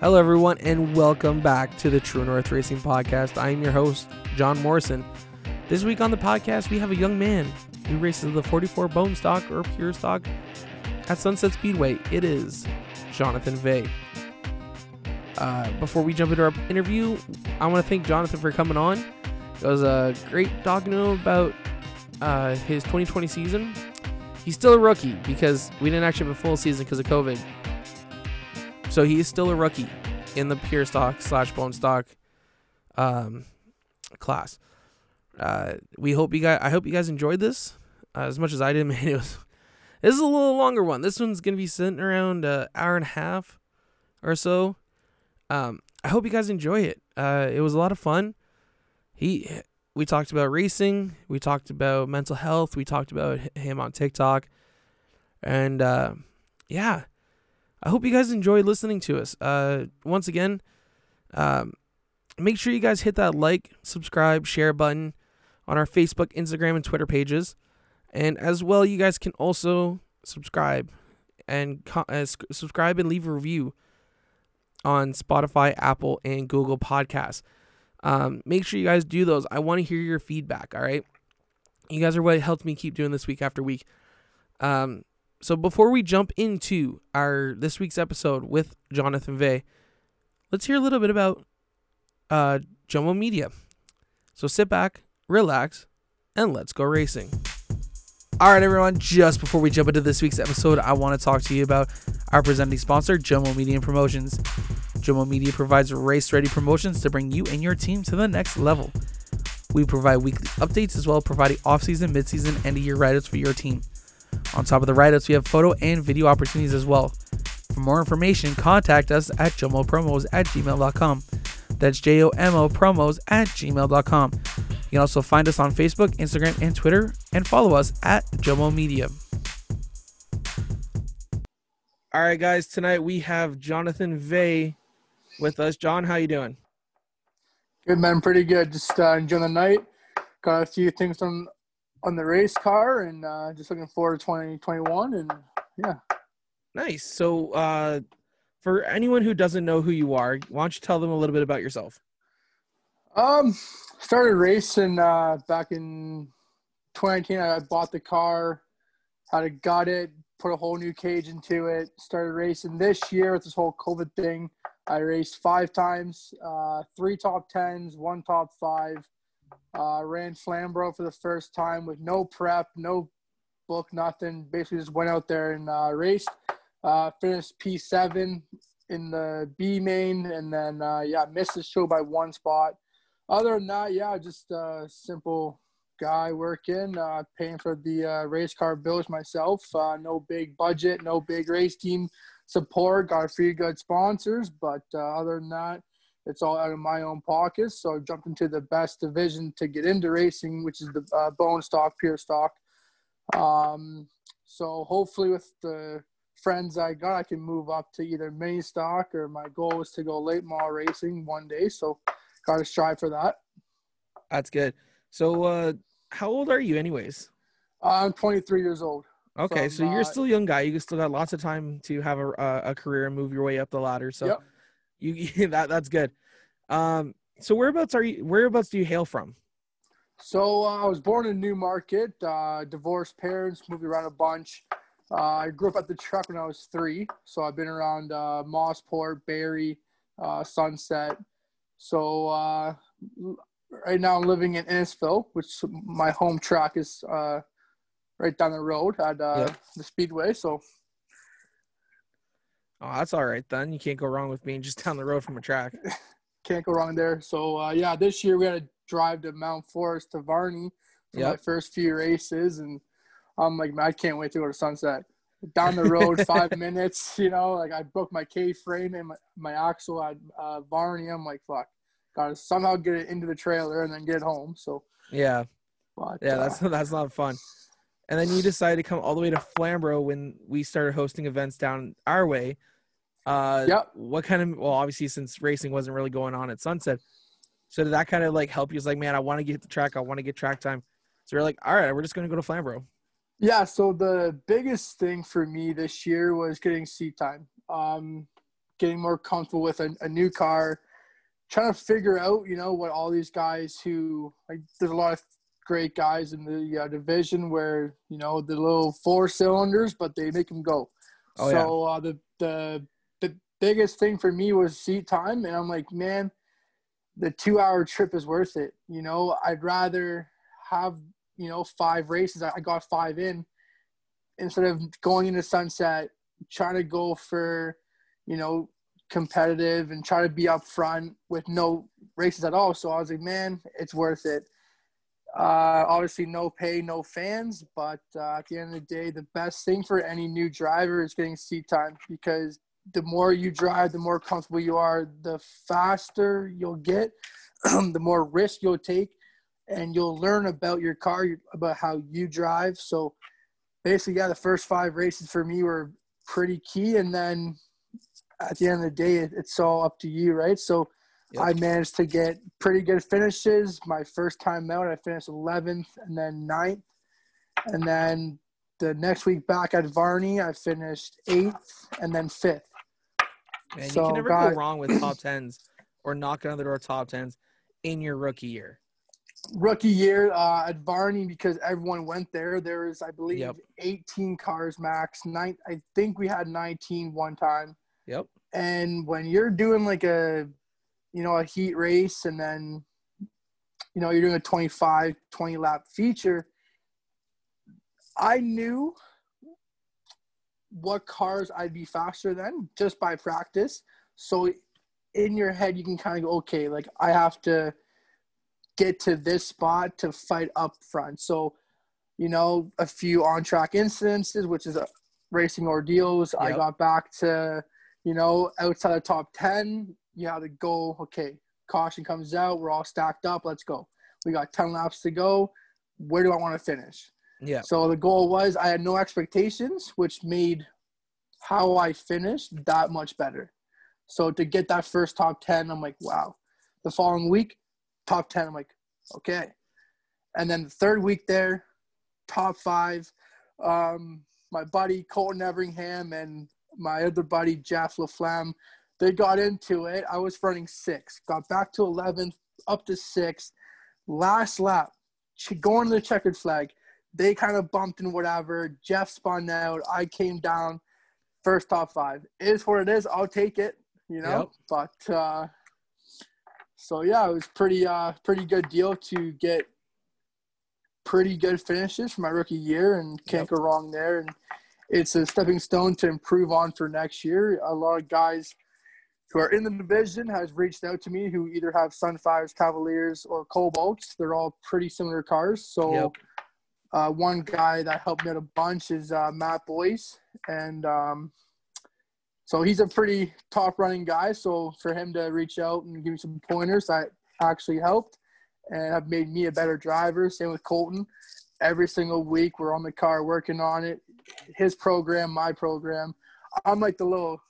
Hello, everyone, and welcome back to the True North Racing Podcast. I am your host, John Morrison. This week on the podcast, we have a young man who races the 44 bone stock or pure stock at Sunset Speedway. It is Jonathan Vay. Uh, before we jump into our interview, I want to thank Jonathan for coming on. It was uh, great talking to him about uh, his 2020 season. He's still a rookie because we didn't actually have a full season because of COVID. So he is still a rookie in the pure stock slash bone stock um, class. Uh, we hope you guys. I hope you guys enjoyed this uh, as much as I did. Man, it was. This is a little longer one. This one's gonna be sitting around an hour and a half or so. Um, I hope you guys enjoy it. Uh, it was a lot of fun. He, we talked about racing. We talked about mental health. We talked about him on TikTok, and uh, yeah, I hope you guys enjoyed listening to us. Uh, once again, um, make sure you guys hit that like, subscribe, share button on our Facebook, Instagram, and Twitter pages. And as well, you guys can also subscribe and co- uh, subscribe and leave a review on Spotify, Apple, and Google Podcasts. Um, make sure you guys do those. I want to hear your feedback. All right, you guys are what helped me keep doing this week after week. Um, so before we jump into our this week's episode with Jonathan Vay, let's hear a little bit about uh, Jomo Media. So sit back, relax, and let's go racing. All right, everyone, just before we jump into this week's episode, I want to talk to you about our presenting sponsor, Jomo Media and Promotions. Jomo Media provides race ready promotions to bring you and your team to the next level. We provide weekly updates as well providing off season, mid season, and year write ups for your team. On top of the write ups, we have photo and video opportunities as well. For more information, contact us at jomopromos at gmail.com. That's J O M O promos at gmail.com. You can also find us on Facebook, Instagram, and Twitter, and follow us at Jomo Media. All right, guys. Tonight we have Jonathan Vay with us. John, how you doing? Good man, pretty good. Just uh, enjoying the night. Got a few things on on the race car, and uh, just looking forward to 2021. And yeah, nice. So, uh, for anyone who doesn't know who you are, why don't you tell them a little bit about yourself? Um, started racing uh, back in 2019. I bought the car, had it got it, put a whole new cage into it. Started racing this year with this whole COVID thing. I raced five times, uh, three top tens, one top five. Uh, ran Flamborough for the first time with no prep, no book, nothing. Basically, just went out there and uh, raced. Uh, finished P7 in the B main, and then uh, yeah, missed the show by one spot other than that, yeah, just a simple guy working, uh, paying for the uh, race car bills myself. Uh, no big budget, no big race team support. Got a few good sponsors, but uh, other than that, it's all out of my own pockets. So I jumped into the best division to get into racing, which is the uh, bone stock, pure stock. Um, so hopefully, with the friends I got, I can move up to either mini stock or my goal is to go late model racing one day. So got to strive for that. That's good. So, uh, how old are you, anyways? I'm 23 years old. Okay, so, so you're still a young guy. You still got lots of time to have a a career and move your way up the ladder. So, yep. You that that's good. Um, so whereabouts are you? Whereabouts do you hail from? So uh, I was born in Newmarket. Uh, divorced parents, moved around a bunch. Uh, I grew up at the truck when I was three, so I've been around uh, Mosport, Barrie, uh, Sunset. So uh, right now I'm living in Innisfil, which my home track is uh, right down the road at uh, the Speedway. So. Oh, that's all right then. You can't go wrong with being just down the road from a track. can't go wrong there. So uh, yeah, this year we had to drive to Mount Forest to Varney for yep. my first few races, and I'm like, man, I can't wait to go to Sunset. Down the road, five minutes. You know, like I broke my K frame and my, my axle at uh, Varney. I'm like, fuck, gotta somehow get it into the trailer and then get home. So yeah, but, yeah, that's uh, that's not fun. And then you decided to come all the way to Flamborough when we started hosting events down our way. Uh, yep. What kind of well, obviously since racing wasn't really going on at Sunset, so did that kind of like help you? It's like, man, I want to get the track. I want to get track time. So we're like, all right, we're just gonna go to Flamborough. Yeah. So the biggest thing for me this year was getting seat time. Um, getting more comfortable with a, a new car, trying to figure out, you know, what all these guys who like. There's a lot of great guys in the uh, division where you know the little four cylinders, but they make them go. Oh, so uh, the the the biggest thing for me was seat time, and I'm like, man, the two hour trip is worth it. You know, I'd rather have you know five races. I got five in instead of going into sunset, trying to go for you know competitive and try to be up front with no races at all. So I was like, man, it's worth it. Uh, obviously, no pay, no fans, but uh, at the end of the day, the best thing for any new driver is getting seat time because the more you drive, the more comfortable you are, the faster you'll get, the more risk you'll take, and you'll learn about your car, about how you drive. So basically, yeah, the first five races for me were pretty key, and then at the end of the day, it's all up to you, right? So Yep. I managed to get pretty good finishes. My first time out, I finished 11th and then 9th. And then the next week back at Varney, I finished 8th and then 5th. Man, so you can never got, go wrong with top 10s or knocking on the door top 10s in your rookie year. Rookie year uh, at Varney because everyone went there. There was, I believe, yep. 18 cars max. Nine, I think we had 19 one time. Yep. And when you're doing like a you know, a heat race and then, you know, you're doing a 25, 20 lap feature, I knew what cars I'd be faster than just by practice. So in your head, you can kind of go, okay, like I have to get to this spot to fight up front. So, you know, a few on track incidences, which is a racing ordeals. Yep. I got back to, you know, outside the top 10, you have to go, okay, caution comes out, we're all stacked up, let's go. We got 10 laps to go. Where do I want to finish? Yeah. So the goal was I had no expectations, which made how I finished that much better. So to get that first top 10, I'm like, wow. The following week, top 10, I'm like, okay. And then the third week there, top five. Um, my buddy Colton Everingham and my other buddy Jeff LaFlamme they got into it. I was running six, got back to 11th, up to six. Last lap, going to the checkered flag. They kind of bumped and whatever. Jeff spun out. I came down first top five. It is what it is. I'll take it, you know. Yep. But uh, so yeah, it was pretty uh pretty good deal to get pretty good finishes for my rookie year and can't yep. go wrong there. And it's a stepping stone to improve on for next year. A lot of guys who are in the division has reached out to me who either have Sunfires, Cavaliers, or Cobalts. They're all pretty similar cars. So yep. uh, one guy that helped me out a bunch is uh, Matt Boyce, and um, so he's a pretty top running guy. So for him to reach out and give me some pointers, that actually helped and have made me a better driver. Same with Colton. Every single week we're on the car working on it. His program, my program. I'm like the little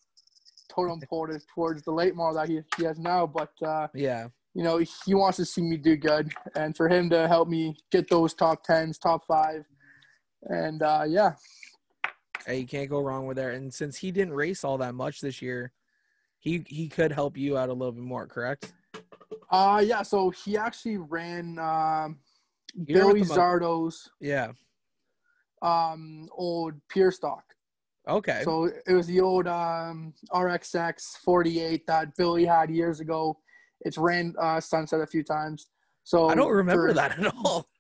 totem pole towards the late model that he, he has now. But uh, yeah, you know, he wants to see me do good, and for him to help me get those top tens, top five, and uh, yeah. Hey, you can't go wrong with that. And since he didn't race all that much this year, he he could help you out a little bit more, correct? Uh yeah. So he actually ran um, Billy Zardo's yeah um old pure stock. Okay. So it was the old um, RXX 48 that Billy had years ago. It's ran uh, sunset a few times. So I don't remember for, that at all.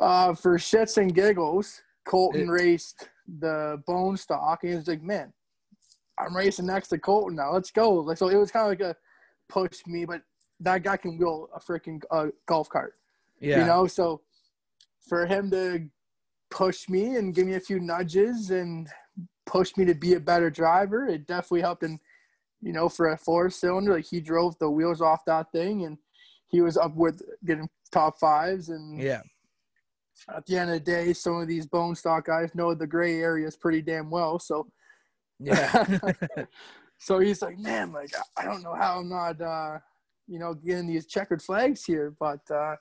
Uh, for shits and giggles, Colton it, raced the bone stock, and he was like, "Man, I'm racing next to Colton now. Let's go!" Like so, it was kind of like a push me, but that guy can wheel a freaking uh, golf cart. Yeah. You know, so for him to push me and give me a few nudges and pushed me to be a better driver. It definitely helped in, you know, for a four cylinder, like he drove the wheels off that thing and he was up with getting top fives. And yeah, at the end of the day, some of these bone stock guys know the gray areas pretty damn well. So, yeah. so he's like, man, like, I don't know how I'm not, uh, you know, getting these checkered flags here. But, uh,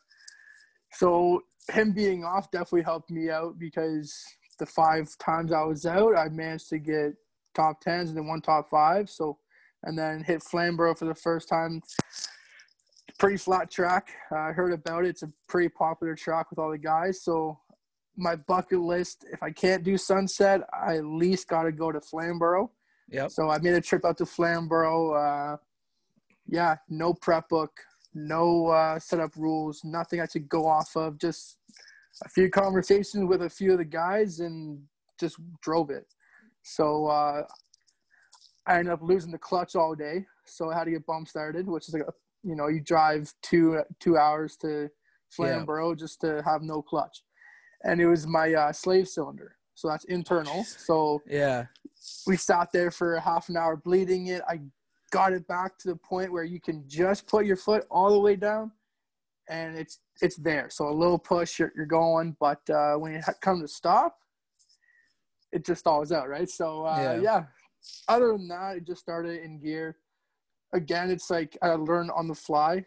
so him being off definitely helped me out because the five times I was out, I managed to get top tens and then one top five. So and then hit Flamborough for the first time. Pretty flat track. Uh, I heard about it. It's a pretty popular track with all the guys. So my bucket list, if I can't do Sunset, I at least got to go to Flamborough. Yep. So I made a trip out to Flamborough. Uh, yeah, no prep book, no uh, setup rules, nothing I could go off of. Just a few conversations with a few of the guys and just drove it. So uh, I ended up losing the clutch all day, so I had to get bump started, which is like a, you know you drive two two hours to Flamborough yeah. just to have no clutch, and it was my uh, slave cylinder, so that's internal. So yeah, we sat there for a half an hour bleeding it. I got it back to the point where you can just put your foot all the way down, and it's it's there. So a little push, you're, you're going, but uh, when you come to stop, it just stalls out, right? So uh, yeah. yeah. Other than that, it just started in gear. Again, it's like I learned on the fly.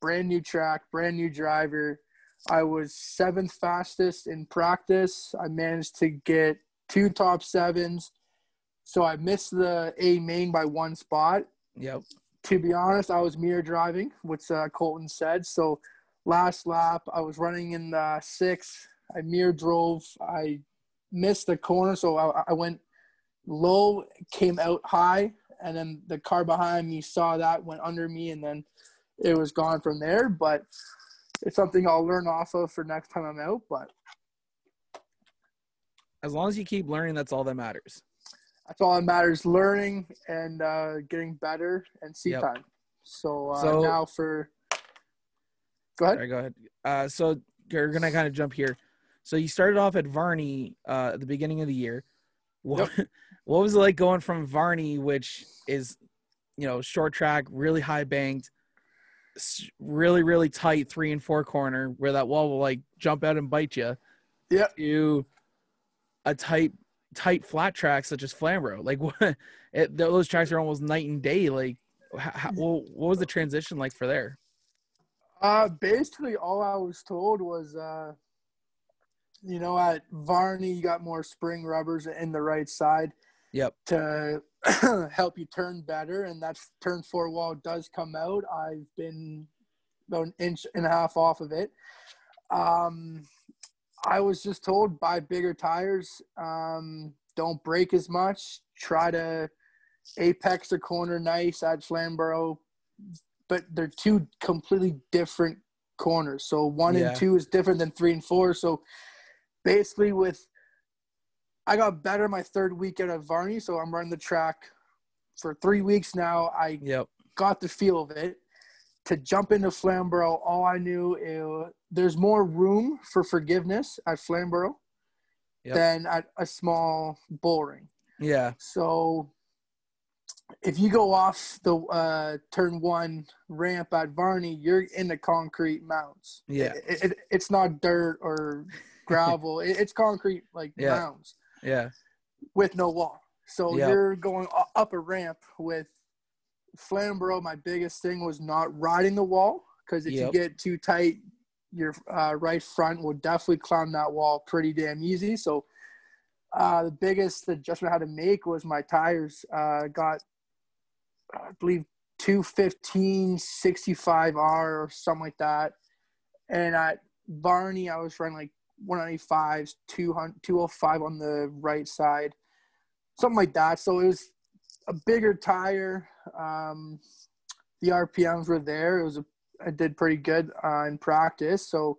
Brand new track, brand new driver. I was seventh fastest in practice. I managed to get two top sevens. So I missed the A main by one spot. Yep. To be honest, I was mirror driving, which uh, Colton said. So last lap, I was running in the six. I mirror drove. I missed the corner, so I, I went low, came out high, and then the car behind me saw that, went under me, and then it was gone from there. But it's something I'll learn off of for next time I'm out. But as long as you keep learning, that's all that matters. That's all that matters: learning and uh, getting better and seat yep. time. So, uh, so now for go ahead. Sorry, go ahead. Uh, so you're gonna kind of jump here. So you started off at Varney uh, at the beginning of the year. What, yep. what was it like going from Varney, which is, you know, short track, really high banked, really really tight three and four corner where that wall will like jump out and bite you. Yeah. To a tight tight flat track such as Flamborough. Like what? It, those tracks are almost night and day. Like, how, what was the transition like for there? Uh, basically, all I was told was, uh, you know, at Varney, you got more spring rubbers in the right side. Yep. To help you turn better, and that turn four wall does come out. I've been about an inch and a half off of it. Um, I was just told buy bigger tires. Um, don't brake as much. Try to apex the corner nice at Flamborough, but they're two completely different corners. So one yeah. and two is different than three and four. So basically, with I got better my third weekend at Varney, so I'm running the track for three weeks now. I yep. got the feel of it. To jump into Flamborough, all I knew is there's more room for forgiveness at Flamborough yep. than at a small bullring. Yeah. So if you go off the uh, turn one ramp at Varney, you're in the concrete mounds. Yeah. It, it, it's not dirt or gravel. it, it's concrete like yeah. mounds. Yeah. With no wall. So yep. you're going up a ramp with Flamborough. My biggest thing was not riding the wall because if yep. you get too tight, your uh, right front will definitely climb that wall pretty damn easy. So uh, the biggest adjustment I had to make was my tires. Uh, got, I believe, 215 65R or something like that. And at Varney, I was running like 195s, 200, 205 on the right side, something like that. So it was a bigger tire. Um, the RPMs were there. It was a I did pretty good uh, in practice. So,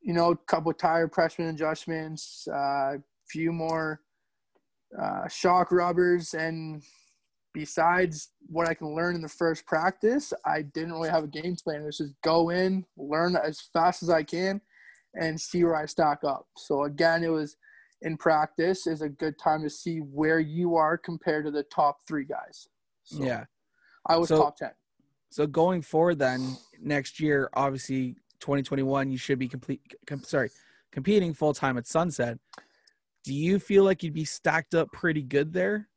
you know, a couple tire pressure adjustments, uh, few more uh, shock rubbers, and besides what I can learn in the first practice, I didn't really have a game plan. It was just go in, learn as fast as I can, and see where I stack up. So again, it was in practice is a good time to see where you are compared to the top three guys. So yeah, I was so, top ten. So going forward, then next year, obviously 2021, you should be complete. Com- sorry, competing full time at Sunset. Do you feel like you'd be stacked up pretty good there,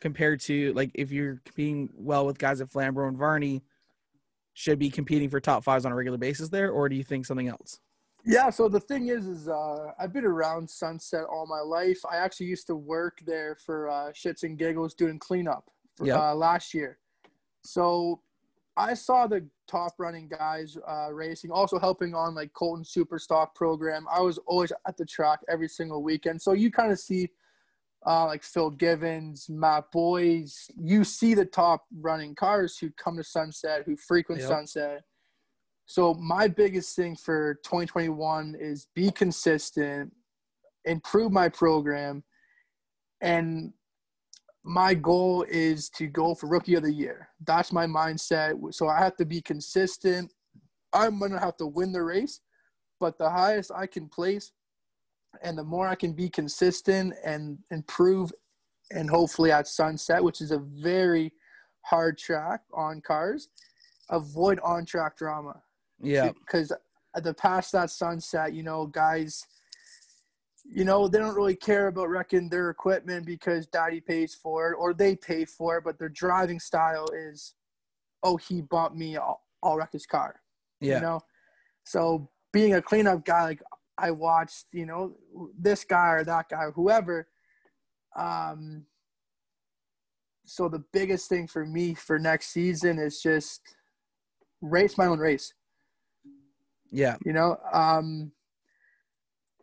compared to like if you're competing well with guys at Flamborough and Varney, should be competing for top fives on a regular basis there, or do you think something else? Yeah, so the thing is, is uh, I've been around Sunset all my life. I actually used to work there for uh, shits and giggles doing cleanup Yep. uh, last year. So I saw the top running guys uh, racing, also helping on like Colton Superstock program. I was always at the track every single weekend, so you kind of see uh, like Phil Givens, Matt Boyce. You see the top running cars who come to Sunset, who frequent Yep. Sunset. So my biggest thing for 2021 is be consistent, improve my program, and my goal is to go for rookie of the year. That's my mindset. So I have to be consistent. I'm gonna have to win the race, but the highest I can place, and the more I can be consistent and improve, and hopefully at Sunset, which is a very hard track on cars, avoid on track drama Yeah. because the past that sunset, you know, guys, you know, they don't really care about wrecking their equipment because daddy pays for it or they pay for it, but their driving style is, oh, he bought me, I'll, I'll wreck his car. Yeah. You know, so being a cleanup guy, like I watched, you know, this guy or that guy, or whoever. Um, so the biggest thing for me for next season is just race my own race. Yeah. You know, um,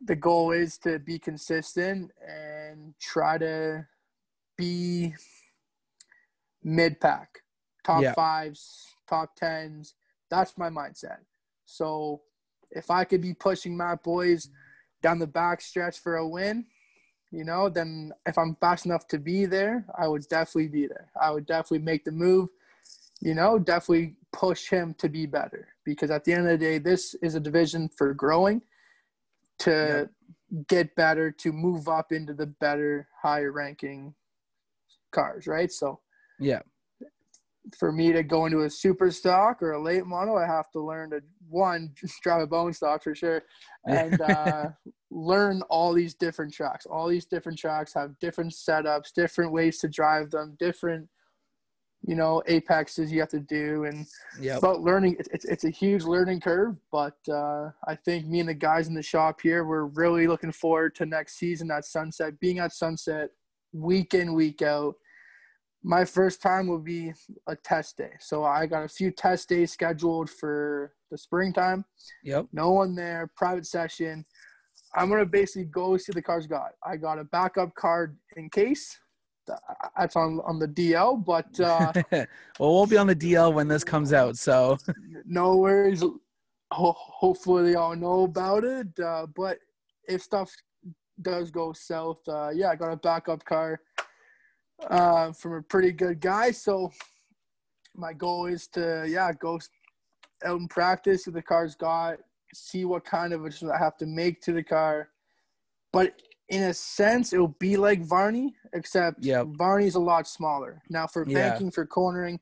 the goal is to be consistent and try to be mid pack, top Yeah. fives, top tens. That's my mindset. So if I could be pushing my boys down the back stretch for a win, you know, then if I'm fast enough to be there, I would definitely be there. I would definitely make the move, you know, definitely push him to be better because at the end of the day, this is a division for growing to get better, to move up into the better, higher ranking cars, right? So Yeah. for me to go into a super stock or a late model, I have to learn to one just drive a bone stock for sure, and uh, learn all these different tracks. All these different tracks have different setups, different ways to drive them, different you know apexes you have to do, and Yep. about learning. It's, it's it's a huge learning curve, but uh, I think me and the guys in the shop here, we're really looking forward to next season at Sunset. Being at Sunset week in week out my first time will be a test day. So I got a few test days scheduled for the springtime. Yep. No one there, private session. I'm gonna basically go see the cars got. I got a backup card in case. That's on on the DL, but uh, well, we'll be on the DL when this comes out. So no worries. Ho- hopefully, they all know about it. Uh, but if stuff does go south, uh, yeah, I got a backup car uh, from a pretty good guy. So my goal is to, yeah, go out and practice if the car's got, see what kind of adjustment I have to make to the car. But in a sense, it'll be like Varney, except Yep. Varney's a lot smaller. Now, for Yeah. banking, for cornering,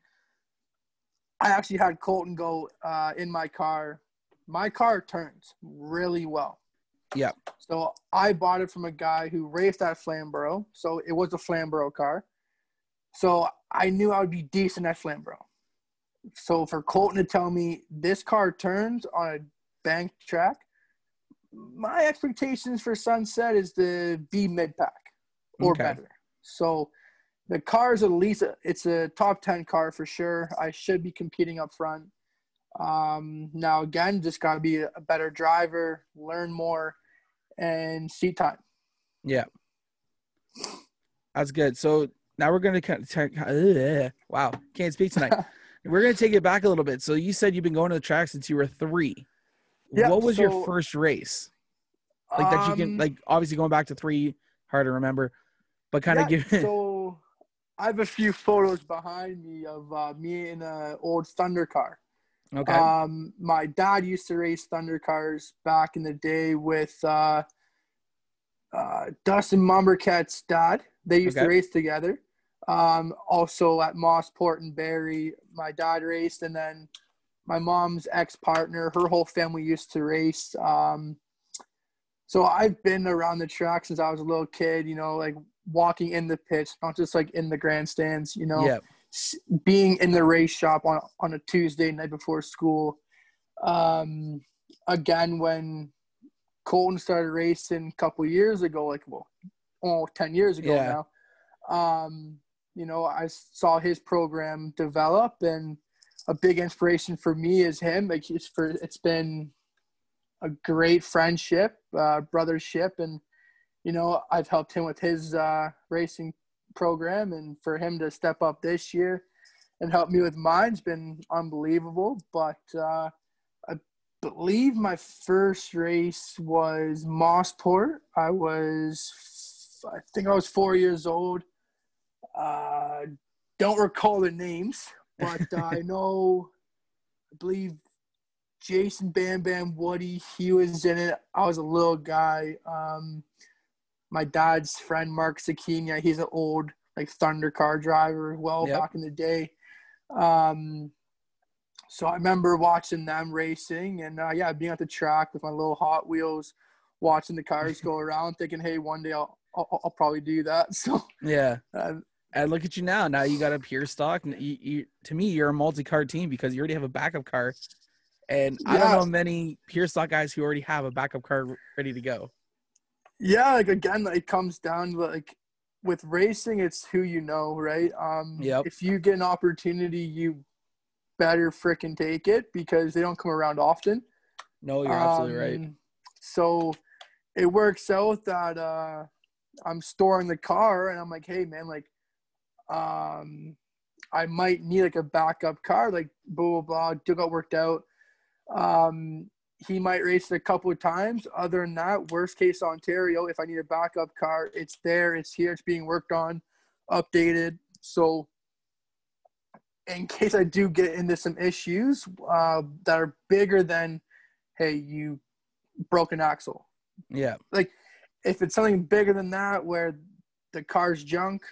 I actually had Colton go uh, in my car. My car turns really well. Yep. So I bought it from a guy who raced at Flamborough. So it was a Flamborough car. So I knew I would be decent at Flamborough. So for Colton to tell me this car turns on a bank track, my expectations for Sunset is to be mid pack or Okay. better. So the car is at least a, it's a top 10 car for sure. I should be competing up front. Um, now again, just got to be a better driver, learn more, and seat time. yeah, that's good. So now we're gonna kind of, wow, can't speak tonight. we're gonna take it back a little bit. So you said you've been going to the track since you were three. Yeah, what was your first race? Like that you can Um, like obviously going back to three, hard to remember, but kind of yeah, give. so I have a few photos behind me of uh, me in an old Thunder car. okay. Um, my dad used to race Thunder cars back in the day with uh, uh, Dustin Mumberket's dad. They used Okay. to race together. Um, also at Mosport and Barrie, my dad raced, and then my mom's ex partner, her whole family used to race. Um, so I've been around the track since I was a little kid. You know, like walking in the pits, not just like in the grandstands. You know, yeah. being in the race shop on on a Tuesday night before school. Um, again, when Colton started racing a couple years ago, like well, oh, 10 years ago Yeah. now. Um, you know, I saw his program develop, and a big inspiration for me is him. Like it's for it's been a great friendship, uh, brothership, and you know, I've helped him with his uh, racing program, and for him to step up this year and help me with mine's been unbelievable. But uh, I believe my first race was Mosport. I was, I think I was four years old. Uh, don't recall the names, but uh, I know, I believe Jason Bam Bam Woody, he was in it. I was a little guy. Um, my dad's friend Mark Sakina, he's an old like thunder car driver, well yep. back in the day. Um, so I remember watching them racing, and uh, yeah, being at the track with my little Hot Wheels, watching the cars go around, thinking, "Hey, one day I'll I'll, I'll probably do that." So yeah. Uh, and look at you now. Now you got a pure stock. You, you, to me, you're a multi-car team because you already have a backup car, and yeah. I don't know many pure stock guys who already have a backup car ready to go. Yeah, like again, it comes down to like with racing, it's who you know, right? Um, yep. If you get an opportunity, you better freaking take it because they don't come around often. No, you're um, absolutely right. Um, so it works out that uh, I'm storing the car, and I'm like, hey man, like, um, I might need like a backup car, like blah blah blah. Still got worked out. Um, he might race it a couple of times. Other than that, worst case Ontario, if I need a backup car, it's there, it's here, it's being worked on, updated. So, in case I do get into some issues uh, that are bigger than, hey, you broke an axle. Yeah. Like, if it's something bigger than that where the car's junk,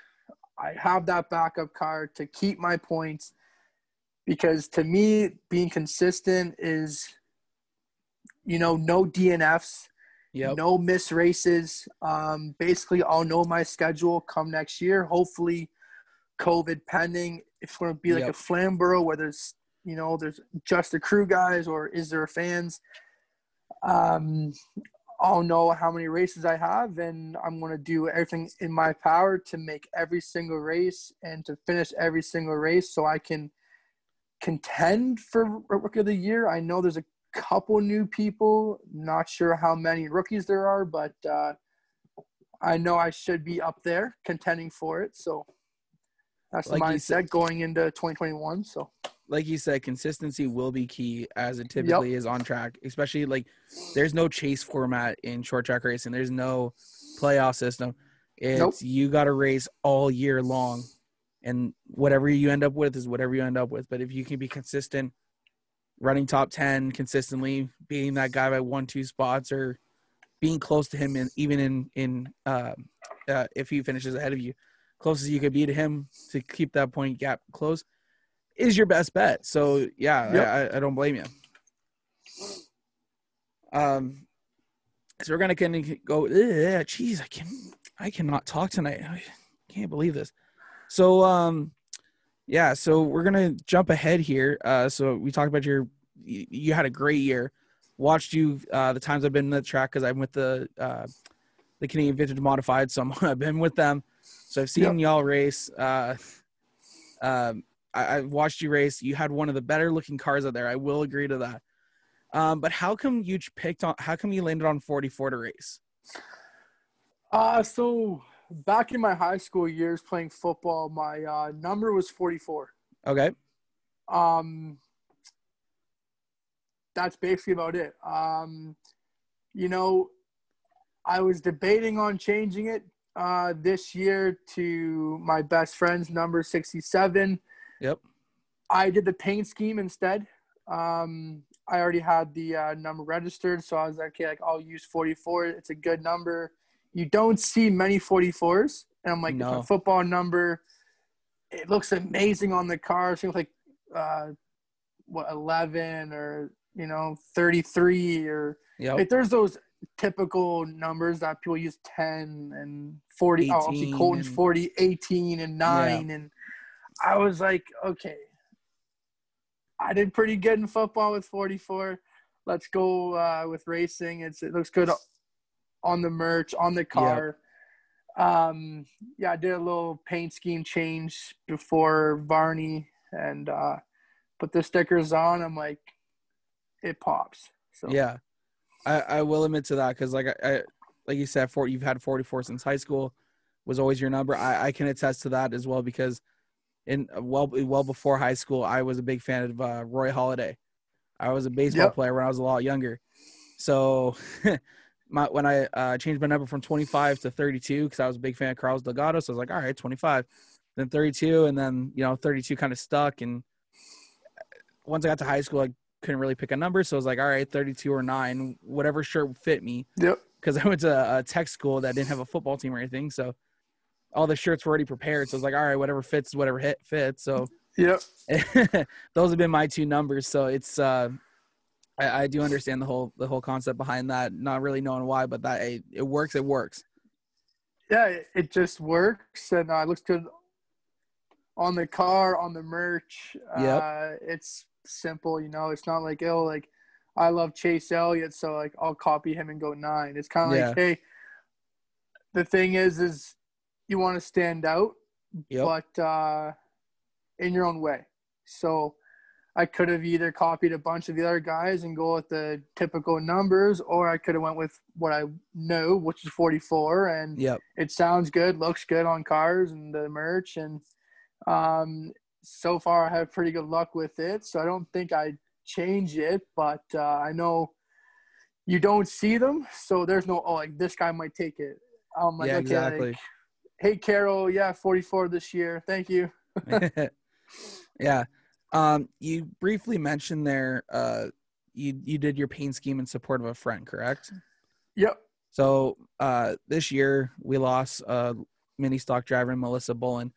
I have that backup car to keep my points because to me, being consistent is you know, no DNFs, yep. no miss races. Um, basically, I'll know my schedule come next year. Hopefully, COVID pending. If it's going to be like yep. a Flamborough where there's, you know, there's just the crew guys or is there fans? Um, I'll know how many races I have, and I'm going to do everything in my power to make every single race and to finish every single race so I can contend for Rookie of the Year. I know there's a couple new people. Not sure how many rookies there are, but uh, I know I should be up there contending for it. So that's like the mindset said, going into 2021. So, like you said, consistency will be key as it typically yep. is on track. Especially like there's no chase format in short track racing. There's no playoff system. It's nope. you got to race all year long, and whatever you end up with is whatever you end up with. But if you can be consistent running top 10 consistently, being that guy by one, two spots, or being close to him, and even in in uh, uh, if he finishes ahead of you, closest you could be to him to keep that point gap close, is your best bet. So yeah, yep. I, I, don't blame you. Um, so we're gonna kind of go. Jeez, I can I cannot talk tonight. I can't believe this. So um, yeah, so we're gonna jump ahead here. Uh, so we talked about your, you had a great year. Watched you uh, the times I've been in the track because I'm with the uh, the Canadian Vintage Modified, so i have been with them. So I've seen yep. y'all race. Uh, um, I, have watched you race. You had one of the better looking cars out there. I will agree to that. Um, but how come you picked on? How come you landed on 44 to race? Uh, so back in my high school years playing football, my uh, number was 44. Okay. Um, that's basically about it. Um, you know, I was debating on changing it uh, this year to my best friend's number 67. Yep. I did the paint scheme instead. Um, I already had the uh, number registered, so I was like, okay, like I'll use 44. It's a good number you don't see many 44s. And I'm like, no. football number. It looks amazing on the car. It seems like uh, what 11 or you know 33 or yeah. like there's those typical numbers that people use 10 and 40 oh, see Colton's 40 18 and 9 yeah. and I was like okay I did pretty good in football with 44 let's go uh, with racing it's it looks good on the merch, on the car. um, yeah, I did a little paint scheme change before Varney and uh, put the stickers on. I'm like, it pops. So Yeah, I, I will admit to that because like I, I like you said, for you've had 44 since high school was always your number. I, I can attest to that as well because in well well before high school, I was a big fan of uh, Roy Halladay. I was a baseball Yep. player when I was a lot younger, so my when I uh, changed my number from 25 to 32 because I was a big fan of Carlos Delgado, so I was like, all right, 25, then 32, and then you know 32 kind of stuck. And once I got to high school, I couldn't really pick a number, so I was like, all right, 32 or nine, whatever shirt fit me Yep. because I went to a tech school that didn't have a football team or anything. So all the shirts were already prepared. So I was like, all right, whatever fits, whatever hit fits. So Yep. those have been my two numbers. So it's uh, I, I do understand the whole the whole concept behind that. Not really knowing why, but that it, it works. It works. Yeah, it, just works and uh, it looks good on the car, on the merch. Yep. Uh, it's simple, you know. It's not like oh, like I love Chase Elliott, so like I'll copy him and go nine. It's kind of Yeah. like hey, the thing is, is you want to stand out, Yep. but uh, in your own way. So I could have either copied a bunch of the other guys and go with the typical numbers, or I could have went with what I know, which is 44, and Yep. it sounds good, looks good on cars and the merch, and um, so far I have pretty good luck with it. So I don't think I change it, but uh, I know you don't see them, so there's no oh like this guy might take it. I'm like Yeah, okay, exactly. like, hey Carol, yeah, 44 this year, thank you. yeah. Um, you briefly mentioned there. Uh, you you did your pain scheme in support of a friend, correct? Yep. So uh, this year we lost uh, mini stock driver Melissa Bullen,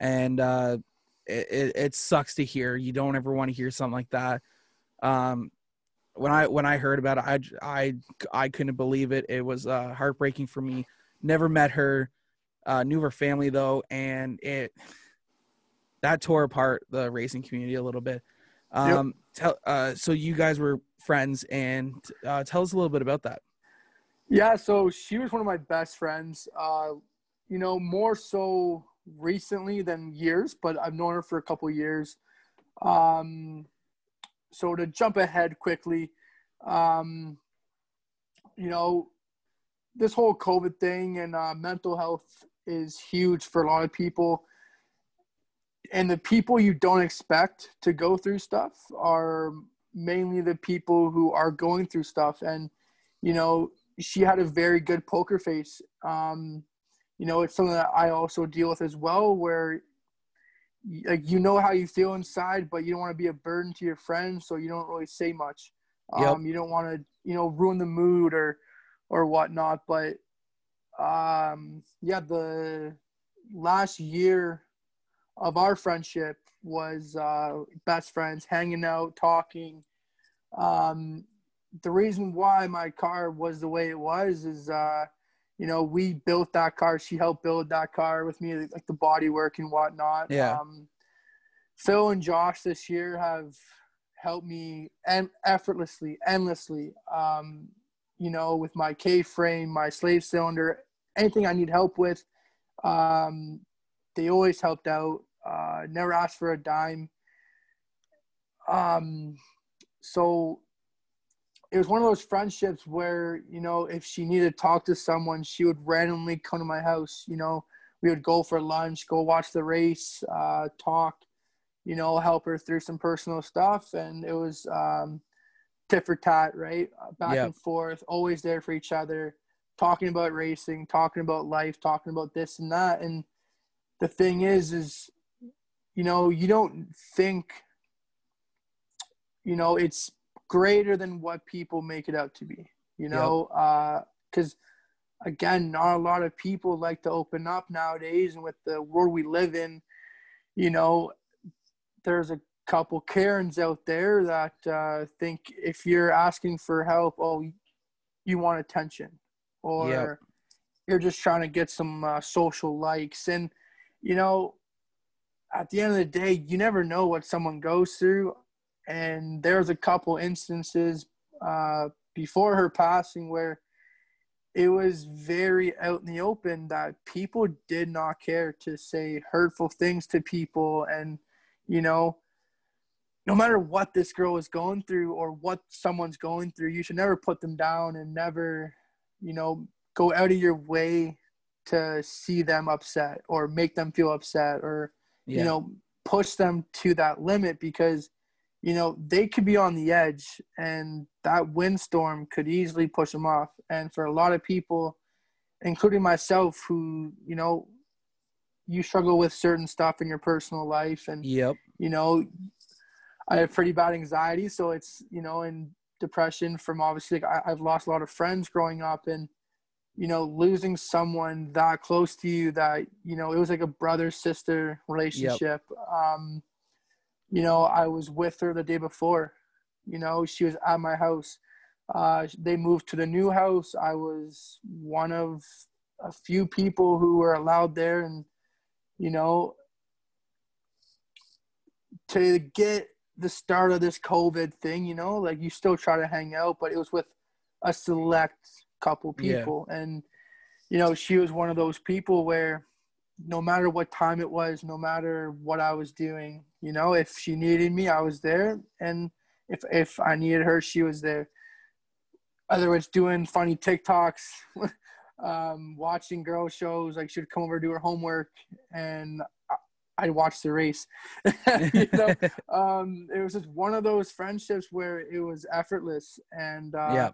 and uh, it, it, it sucks to hear. You don't ever want to hear something like that. Um, when I when I heard about it, I I I couldn't believe it. It was uh, heartbreaking for me. Never met her, uh, knew her family though, and it that tore apart the racing community a little bit. Um, tell uh, so you guys were friends, and uh, tell us a little bit about that. Yeah, so she was one of my best friends. Uh, you know, more so recently than years, but I've known her for a couple years. Um, so to jump ahead quickly, um, you know, this whole COVID thing and uh, mental health is huge for a lot of people. And the people you don't expect to go through stuff are mainly the people who are going through stuff. And, you know, she had a very good poker face. Um, you know, it's something that I also deal with as well, where like you know how you feel inside, but you don't want to be a burden to your friends, so you don't really say much. Yep. Um, you don't want to, you know, ruin the mood or or whatnot. But um, yeah, the last year of our friendship was uh, best friends, hanging out, talking. Um, the reason why my car was the way it was is, uh, you know, we built that car. She helped build that car with me, like the body work and whatnot. Yeah. Um, Phil and Josh this year have helped me and effortlessly, endlessly. Um, you know, with my K frame, my slave cylinder, anything I need help with. Um, they always helped out. Uh, never asked for a dime. Um, so it was one of those friendships where you know if she needed to talk to someone, she would randomly come to my house. You know, we would go for lunch, go watch the race, uh, talk. You know, help her through some personal stuff, and it was um, tit for tat, right? Uh, Back Yeah. and forth, always there for each other, talking about racing, talking about life, talking about this and that. And the thing is, is you know, you don't think, you know, it's greater than what people make it out to be. You know, because again, not a lot of people like to open up nowadays, and with the world we live in, you know, there's a couple Karens out there that uh, think if you're asking for help, oh, you want attention, or Yep. you're just trying to get some uh, social likes, and you know, at the end of the day, you never know what someone goes through, and there's a couple instances uh, before her passing where it was very out in the open that people did not care to say hurtful things to people. And you know no matter what this girl is going through or what someone's going through you should never put them down and never you know go out of your way to see them upset or make them feel upset or yeah. you know push them to that limit because you know they could be on the edge and that windstorm could easily push them off. And for a lot of people including myself who you know you struggle with certain stuff in your personal life and yep. you know i have pretty bad anxiety. So it's you know and depression from obviously like I, i've lost a lot of friends growing up and you know, losing someone that close to you that, you know, it was like a brother sister relationship. Yep. Um, you know, I was with her the day before, you know, she was at my house. Uh, they moved to the new house. I was one of a few people who were allowed there. And, you know, to get the start of this COVID thing, you know, like you still try to hang out, but it was with a select couple people. Yeah. and you know she was one of those people where no matter what time it was no matter what i was doing you know if she needed me i was there. And if if i needed her she was there. Whether it's doing funny tiktoks um, watching girl shows like she'd come over do her homework and I'd watch the race. you know, um, it was just one of those friendships where it was effortless, and uh, yeah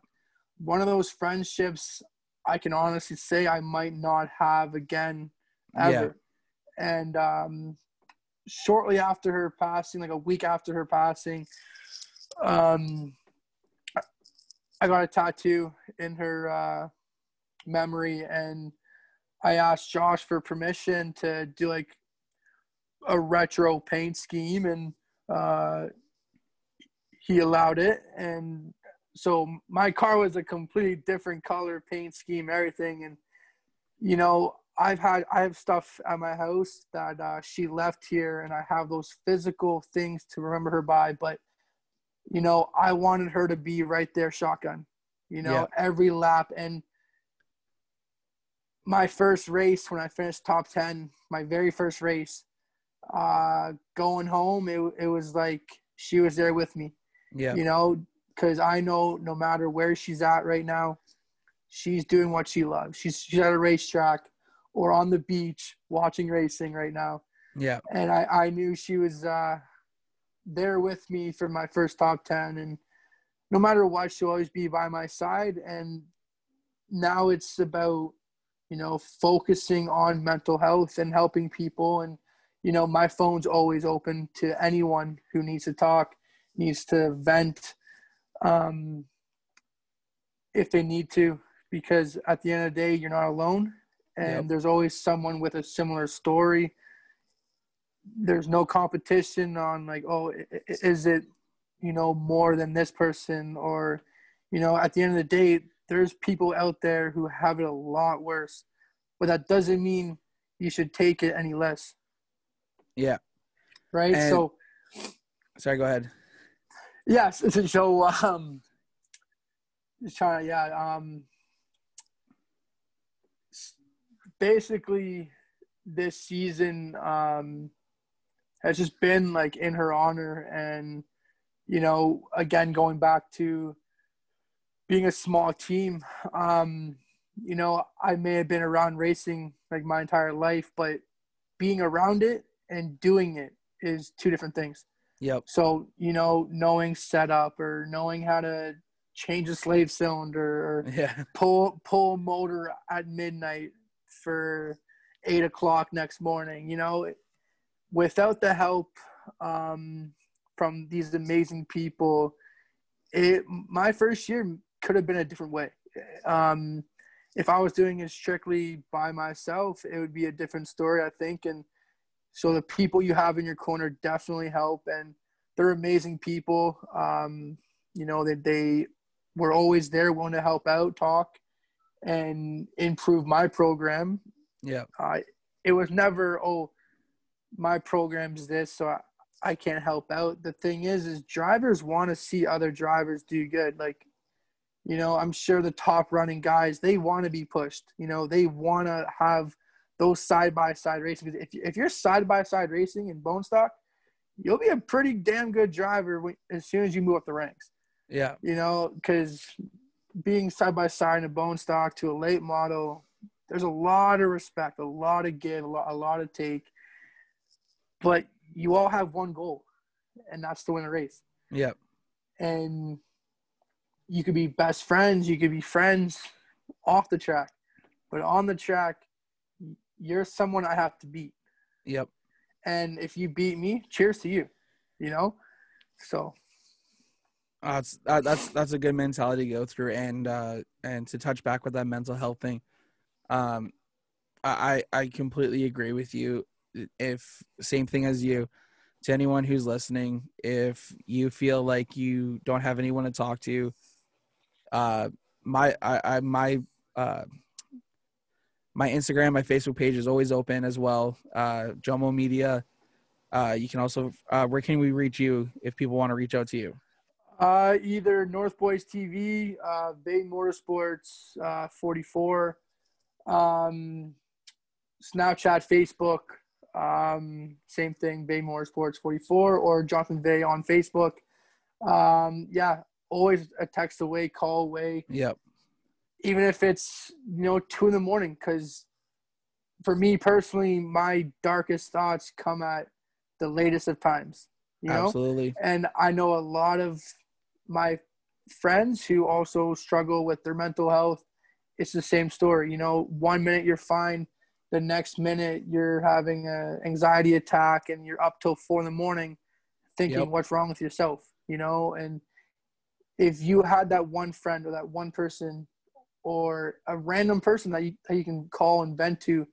one of those friendships I can honestly say I might not have again ever. Yeah. And um, shortly after her passing, like a week after her passing, um, I got a tattoo in her uh, memory, and I asked Josh for permission to do like a retro paint scheme, and uh, he allowed it. And so my car was a completely different color, paint scheme, everything. And you know, I've had I have stuff at my house that uh, she left here, and I have those physical things to remember her by. But you know, I wanted her to be right there, shotgun. You know, yeah. every lap and my first race when I finished top ten, my very first race, uh, going home, it it was like she was there with me. Yeah. You know, because I know no matter where she's at right now, she's doing what she loves. She's she's at a racetrack or on the beach watching racing right now. Yeah. And I, I knew she was uh, there with me for my first top 10. And no matter what, she'll always be by my side. And now it's about, you know, focusing on mental health and helping people. And, you know, my phone's always open to anyone who needs to talk, needs to vent, um, if they need to, because at the end of the day, you're not alone, and yep. there's always someone with a similar story. There's no competition on like, oh, is it, you know, more than this person, or, you know, at the end of the day, there's people out there who have it a lot worse, but that doesn't mean you should take it any less. Yeah. Right. And, so. Sorry. Go ahead. Yes. So, um, just trying to, yeah. Um, basically, this season um, has just been like in her honor, and you know, again going back to being a small team. Um, you know, I may have been around racing like my entire life, but being around it and doing it is two different things. Yep. So, you know, knowing setup or knowing how to change a slave cylinder or yeah. pull pull motor at midnight for eight o'clock next morning, you know, without the help um, from these amazing people, it my first year could have been a different way. Um, if I was doing it strictly by myself, it would be a different story, I think. And so the people you have in your corner definitely help, and they're amazing people. Um, you know that they, they were always there, willing to help out, talk, and improve my program. Yeah. Uh, it was never oh, my program's this, so I, I can't help out. The thing is, is drivers want to see other drivers do good. Like, You know, I'm sure the top running guys, they want to be pushed. You know, they want to have those side by side racing. If, if you're side by side racing in bone stock, you'll be a pretty damn good driver when, as soon as you move up the ranks. Yeah. You know, because being side by side in a bone stock to a late model, there's a lot of respect, a lot of give, a lot, a lot of take. But you all have one goal, and that's to win a race. Yep. And you could be best friends, you could be friends off the track, but on the track, you're someone I have to beat. Yep. And if you beat me, cheers to you. You know, so uh, that's uh, that's that's a good mentality to go through, and uh, and to touch back with that mental health thing. Um, I I completely agree with you. If same thing as you, to anyone who's listening, if you feel like you don't have anyone to talk to, uh, my I, I my uh, my Instagram, my Facebook page is always open as well. Uh, Jomo Media. Uh, you can also, uh, where can we reach you if people want to reach out to you? Uh, either North Boys TV, uh, Bay Motorsports uh, 44, um, Snapchat, Facebook, um, same thing, Bay Motorsports 44, or Jonathan Bay on Facebook. Um, yeah, always a text away, call away. Yep. Even if it's you know two in the morning, because for me personally, my darkest thoughts come at the latest of times. You know? Absolutely. And I know a lot of my friends who also struggle with their mental health. It's the same story. You know, one minute you're fine, the next minute you're having an anxiety attack, and you're up till four in the morning, thinking Yep. what's wrong with yourself. You know, and if you had that one friend or that one person or a random person that you, that you can call and vent to,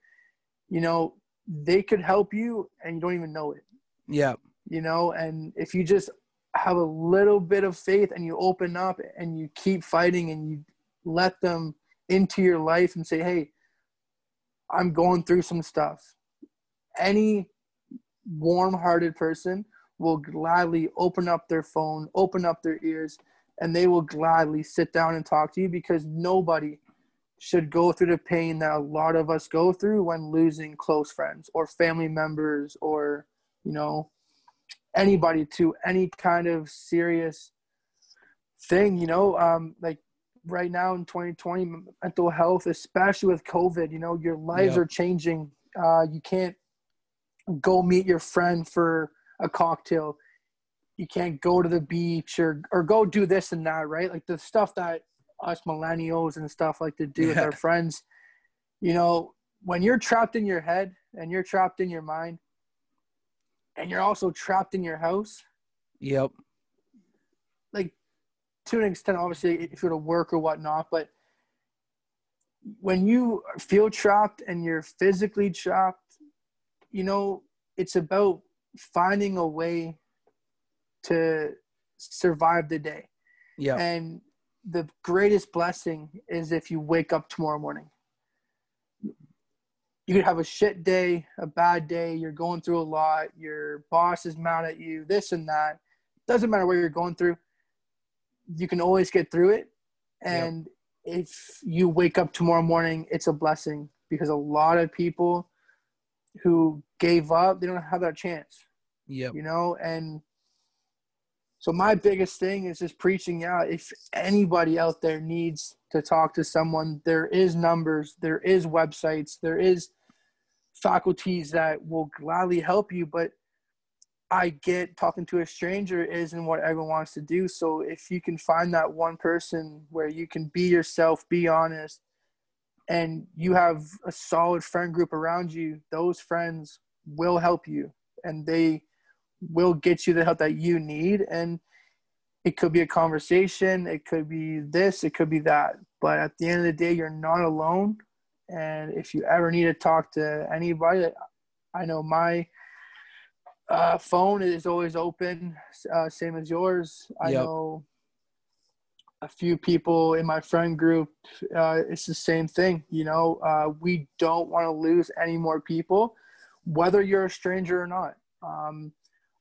you know, they could help you and you don't even know it Yeah. you know and if you just have a little bit of faith and you open up and you keep fighting and you let them into your life and say hey i'm going through some stuff any warm-hearted person will gladly open up their phone open up their ears and they will gladly sit down and talk to you because nobody should go through the pain that a lot of us go through when losing close friends or family members or you know anybody to any kind of serious thing you know? Um like right now in 2020 mental health especially with covid you know your lives Yep. are changing. Uh you can't go meet your friend for a cocktail you can't go to the beach or or go do this and that right like the stuff that us millennials and stuff like to do with our friends you know when you're trapped in your head and you're trapped in your mind and you're also trapped in your house Yep. like to an extent obviously if you're to work or whatnot but when you feel trapped and you're physically trapped you know it's about finding a way to survive the day Yeah. and the greatest blessing is if you wake up tomorrow morning. You could have a shit day, a bad day, you're going through a lot, your boss is mad at you, this and that. Doesn't matter what you're going through. You can always get through it. And if you wake up tomorrow morning, it's a blessing because a lot of people who gave up, they don't have that chance Yeah. you know and so my biggest thing is just preaching out. If anybody out there needs to talk to someone there is numbers there is websites there is faculties that will gladly help you but i get talking to a stranger isn't what everyone wants to do. So if you can find that one person where you can be yourself be honest and you have a solid friend group around you those friends will help you and they will get you the help that you need. And it could be a conversation it could be this it could be that. But at the end of the day you're not alone. And if you ever need to talk to anybody i know my uh, phone is always open uh, same as yours. I Yep. know a few people in my friend group uh, it's the same thing you know uh, we don't want to lose any more people whether you're a stranger or not. Um,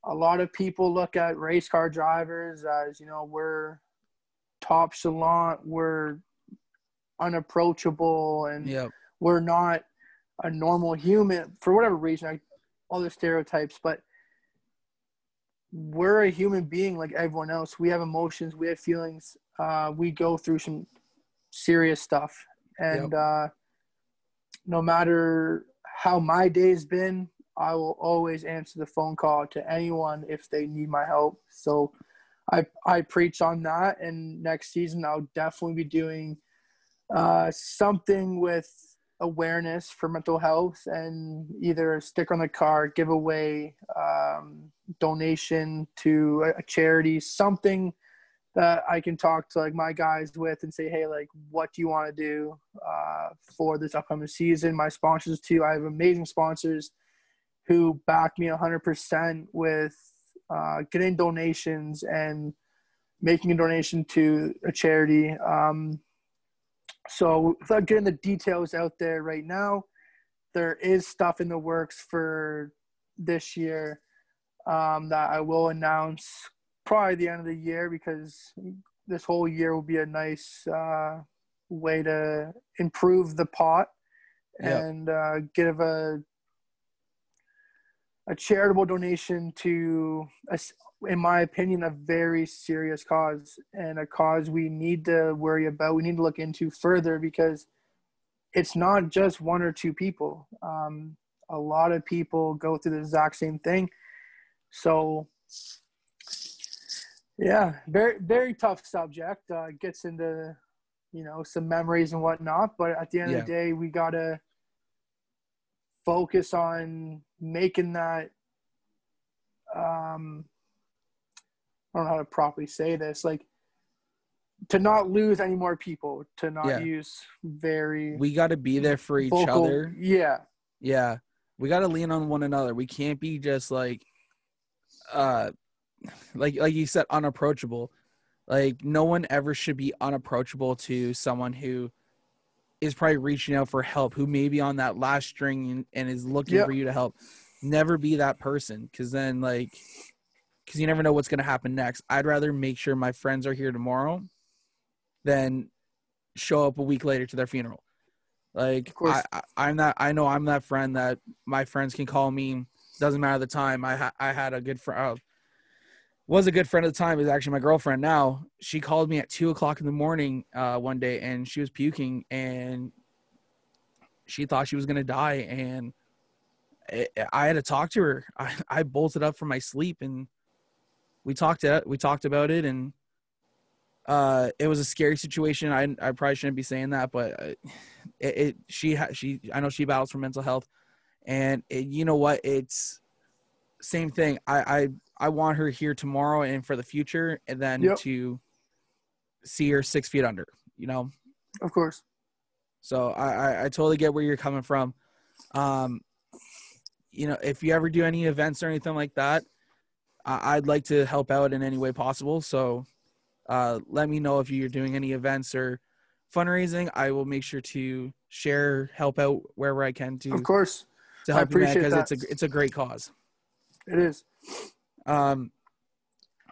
a lot of people look at race car drivers as you know we're top chalant, we're unapproachable, and Yep. we're not a normal human for whatever reason. I, all the stereotypes, but we're a human being like everyone else. We have emotions, we have feelings. Uh, we go through some serious stuff, and uh, no matter how my day's been, I will always answer the phone call to anyone if they need my help. So I I preach on that, and next season I'll definitely be doing uh, something with awareness for mental health and either a sticker on the car, giveaway, um, donation to a, a charity, something that I can talk to like my guys with and say, hey, like, what do you want to do uh, for this upcoming season? My sponsors too. I have amazing sponsors who backed me 100% with uh, getting donations and making a donation to a charity. Um, so without getting the details out there right now, there is stuff in the works for this year um, that I will announce probably the end of the year because this whole year will be a nice uh, way to improve the pot Yep. and uh, give a a charitable donation to, a in my opinion, a very serious cause and a cause we need to worry about. We need to look into further because it's not just one or two people. Um, a lot of people go through the exact same thing. So, yeah, very very tough subject. Uh, gets into you know some memories and whatnot, but at the end Yeah. of the day, we gotta focus on making that. Um, I don't know how to properly say this. Like to not lose any more people. To not Yeah. use very We got to be there for each vocal. other. Yeah, Yeah. We got to lean on one another. We can't be just like uh like like you said unapproachable. Like no one ever should be unapproachable to someone who is probably reaching out for help, who may be on that last string and, and is looking Yep. for you to help. Never be that person cuz then like cuz you never know what's going to happen next. I'd rather make sure my friends are here tomorrow than show up a week later to their funeral. Like. I, I, I'm that I know I'm that friend that my friends can call me. Doesn't matter the time. I ha- I had a good friend. Uh, Was a good friend at the time. Is actually my girlfriend now. She called me at two o'clock in the morning uh, one day, and she was puking, and she thought she was gonna die, and I, I had to talk to her. I, I bolted up from my sleep, and we talked it. We talked about it, and uh, it was a scary situation. I I probably shouldn't be saying that, but uh, it, it she she I know she battles for mental health, and it, you know what? It's same thing. I I I want her here tomorrow and for the future, and then Yep. to see her six feet under. You know, of course. so I, I, I totally get where you're coming from. Um, you know, if you ever do any events or anything like that, I, I'd like to help out in any way possible. So uh, let me know if you're doing any events or fundraising. I will make sure to share, help out wherever I can to Of course, to I help you, appreciate because it's a it's a great cause. it is. Um,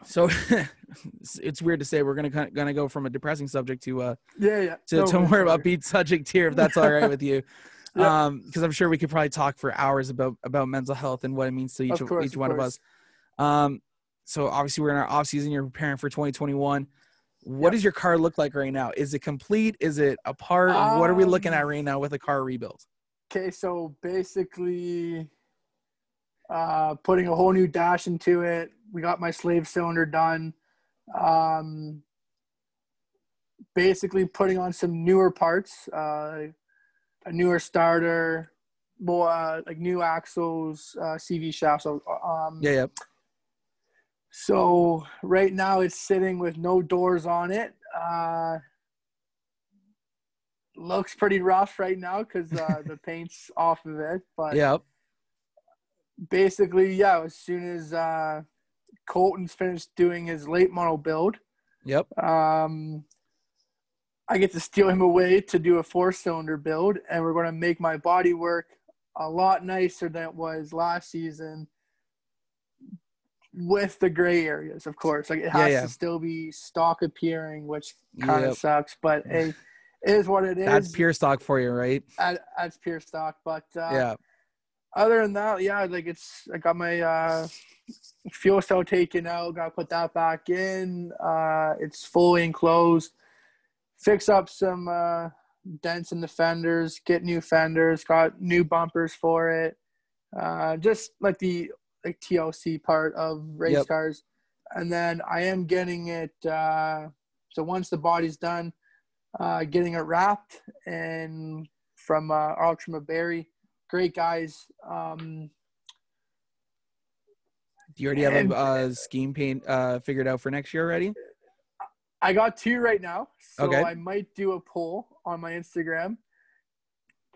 so it's, weird to say we're gonna gonna go from a depressing subject to uh Yeah, yeah. to, No, to more sorry. upbeat subject here if that's all right with you. Yeah. um because i'm sure we could probably talk for hours about about mental health and what it means to each Of of, course, each of one of us. Um so obviously we're in our off season you're preparing for 2021 What does your car look like right now? Is it complete? Is it a part what are we looking at Um, right now with a car rebuild Okay, so basically, uh, putting a whole new dash into it. We got my slave cylinder done. Um, basically, putting on some newer parts, uh, a newer starter, more uh, like new axles, uh, CV shafts. So, um, yeah yeah So right now it's sitting with no doors on it. Uh, looks pretty rough right now because uh, the paint's off of it. But yeah basically, yeah, as soon as uh, Colton's finished doing his late model build, yep um, I get to steal him away to do a four cylinder build, and we're going to make my body work a lot nicer than it was last season. with the gray areas, of course. Like it has yeah. to still be stock appearing, which kind of Yep. sucks, but it is what it is. That's pure stock for you, right? That- that's pure stock. But uh, yeah. Other than that, yeah, like it's I got my uh, fuel cell taken out, got to put that back in. Uh, it's fully enclosed. Fix up some uh, dents in the fenders, get new fenders, got new bumpers for it. Uh, just like the like TLC part of race Yep. cars, and then I am getting it. Uh, so once the body's done, uh, getting it wrapped and from uh, Ultima Barrie great guys. Um, Do you already have a uh, scheme paint uh, figured out for next year already? I got two right now, so Okay. I might do a poll on my Instagram.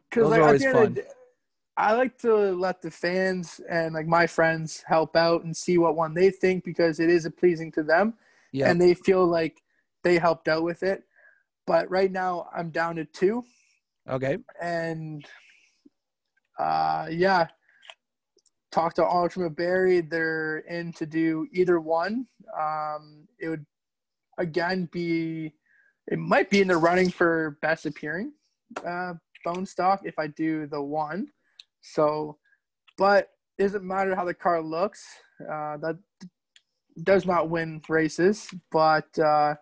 Because like, at the end of the day, I like to let the fans and like my friends help out and see what one they think because it is pleasing to them Yeah. and they feel like they helped out with it. But right now I'm down to two, okay. and uh, yeah, talk to Ultimate Barrie. They're in to do either one. Um, it would again be, it might be in the running for best appearing uh, bone stock if I do the one. So, but it doesn't matter how the car looks. Uh, that does not win races, but uh,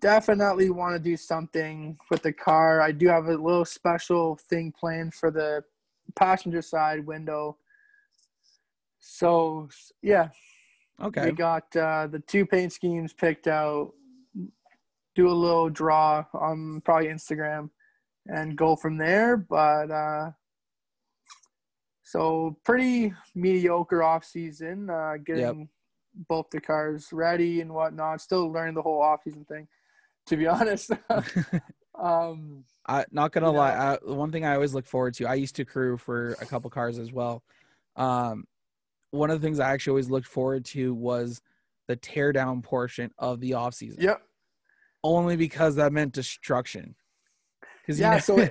definitely want to do something with the car. I do have a little special thing planned for the passenger side window. So yeah, Okay. we got uh, the two paint schemes picked out. Do a little draw on probably Instagram, and go from there. But uh, so pretty mediocre off season. Uh, getting both the cars ready and whatnot. Still learning the whole off season thing. To be honest, um, I not gonna lie. I, one thing I always look forward to. I used to crew for a couple cars as well. Um, one of the things I actually always looked forward to was the teardown portion of the off season. yep. Only because that meant destruction. Because Yeah. know, So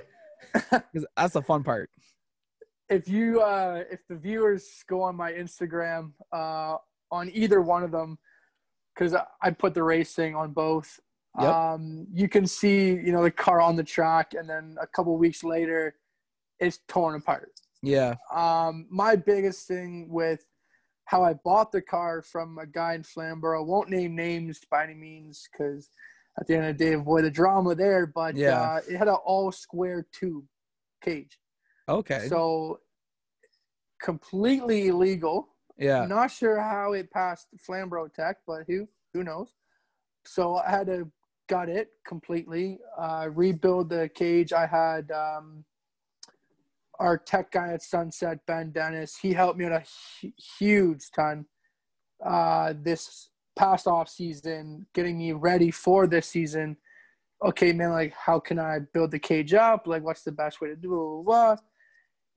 that's the fun part. if you uh if the viewers go on my instagram uh on either one of them because i put the racing on both Yep. um you can see you know the car on the track and then a couple weeks later it's torn apart Yeah. um my biggest thing with how i bought the car from a guy in flamborough won't name names by any means because at the end of the day avoid the drama there but Yeah. uh, it had an all square tube cage Okay. so completely illegal. yeah. Not sure how it passed Flamborough Tech, but who who knows? So I had to gut it completely, uh, rebuild the cage. I had um, our tech guy at Sunset, Ben Dennis. He helped me out a huge ton uh, this past off season, getting me ready for this season. Okay, man, like how can I build the cage up? Like, what's the best way to do it? Blah, blah, blah.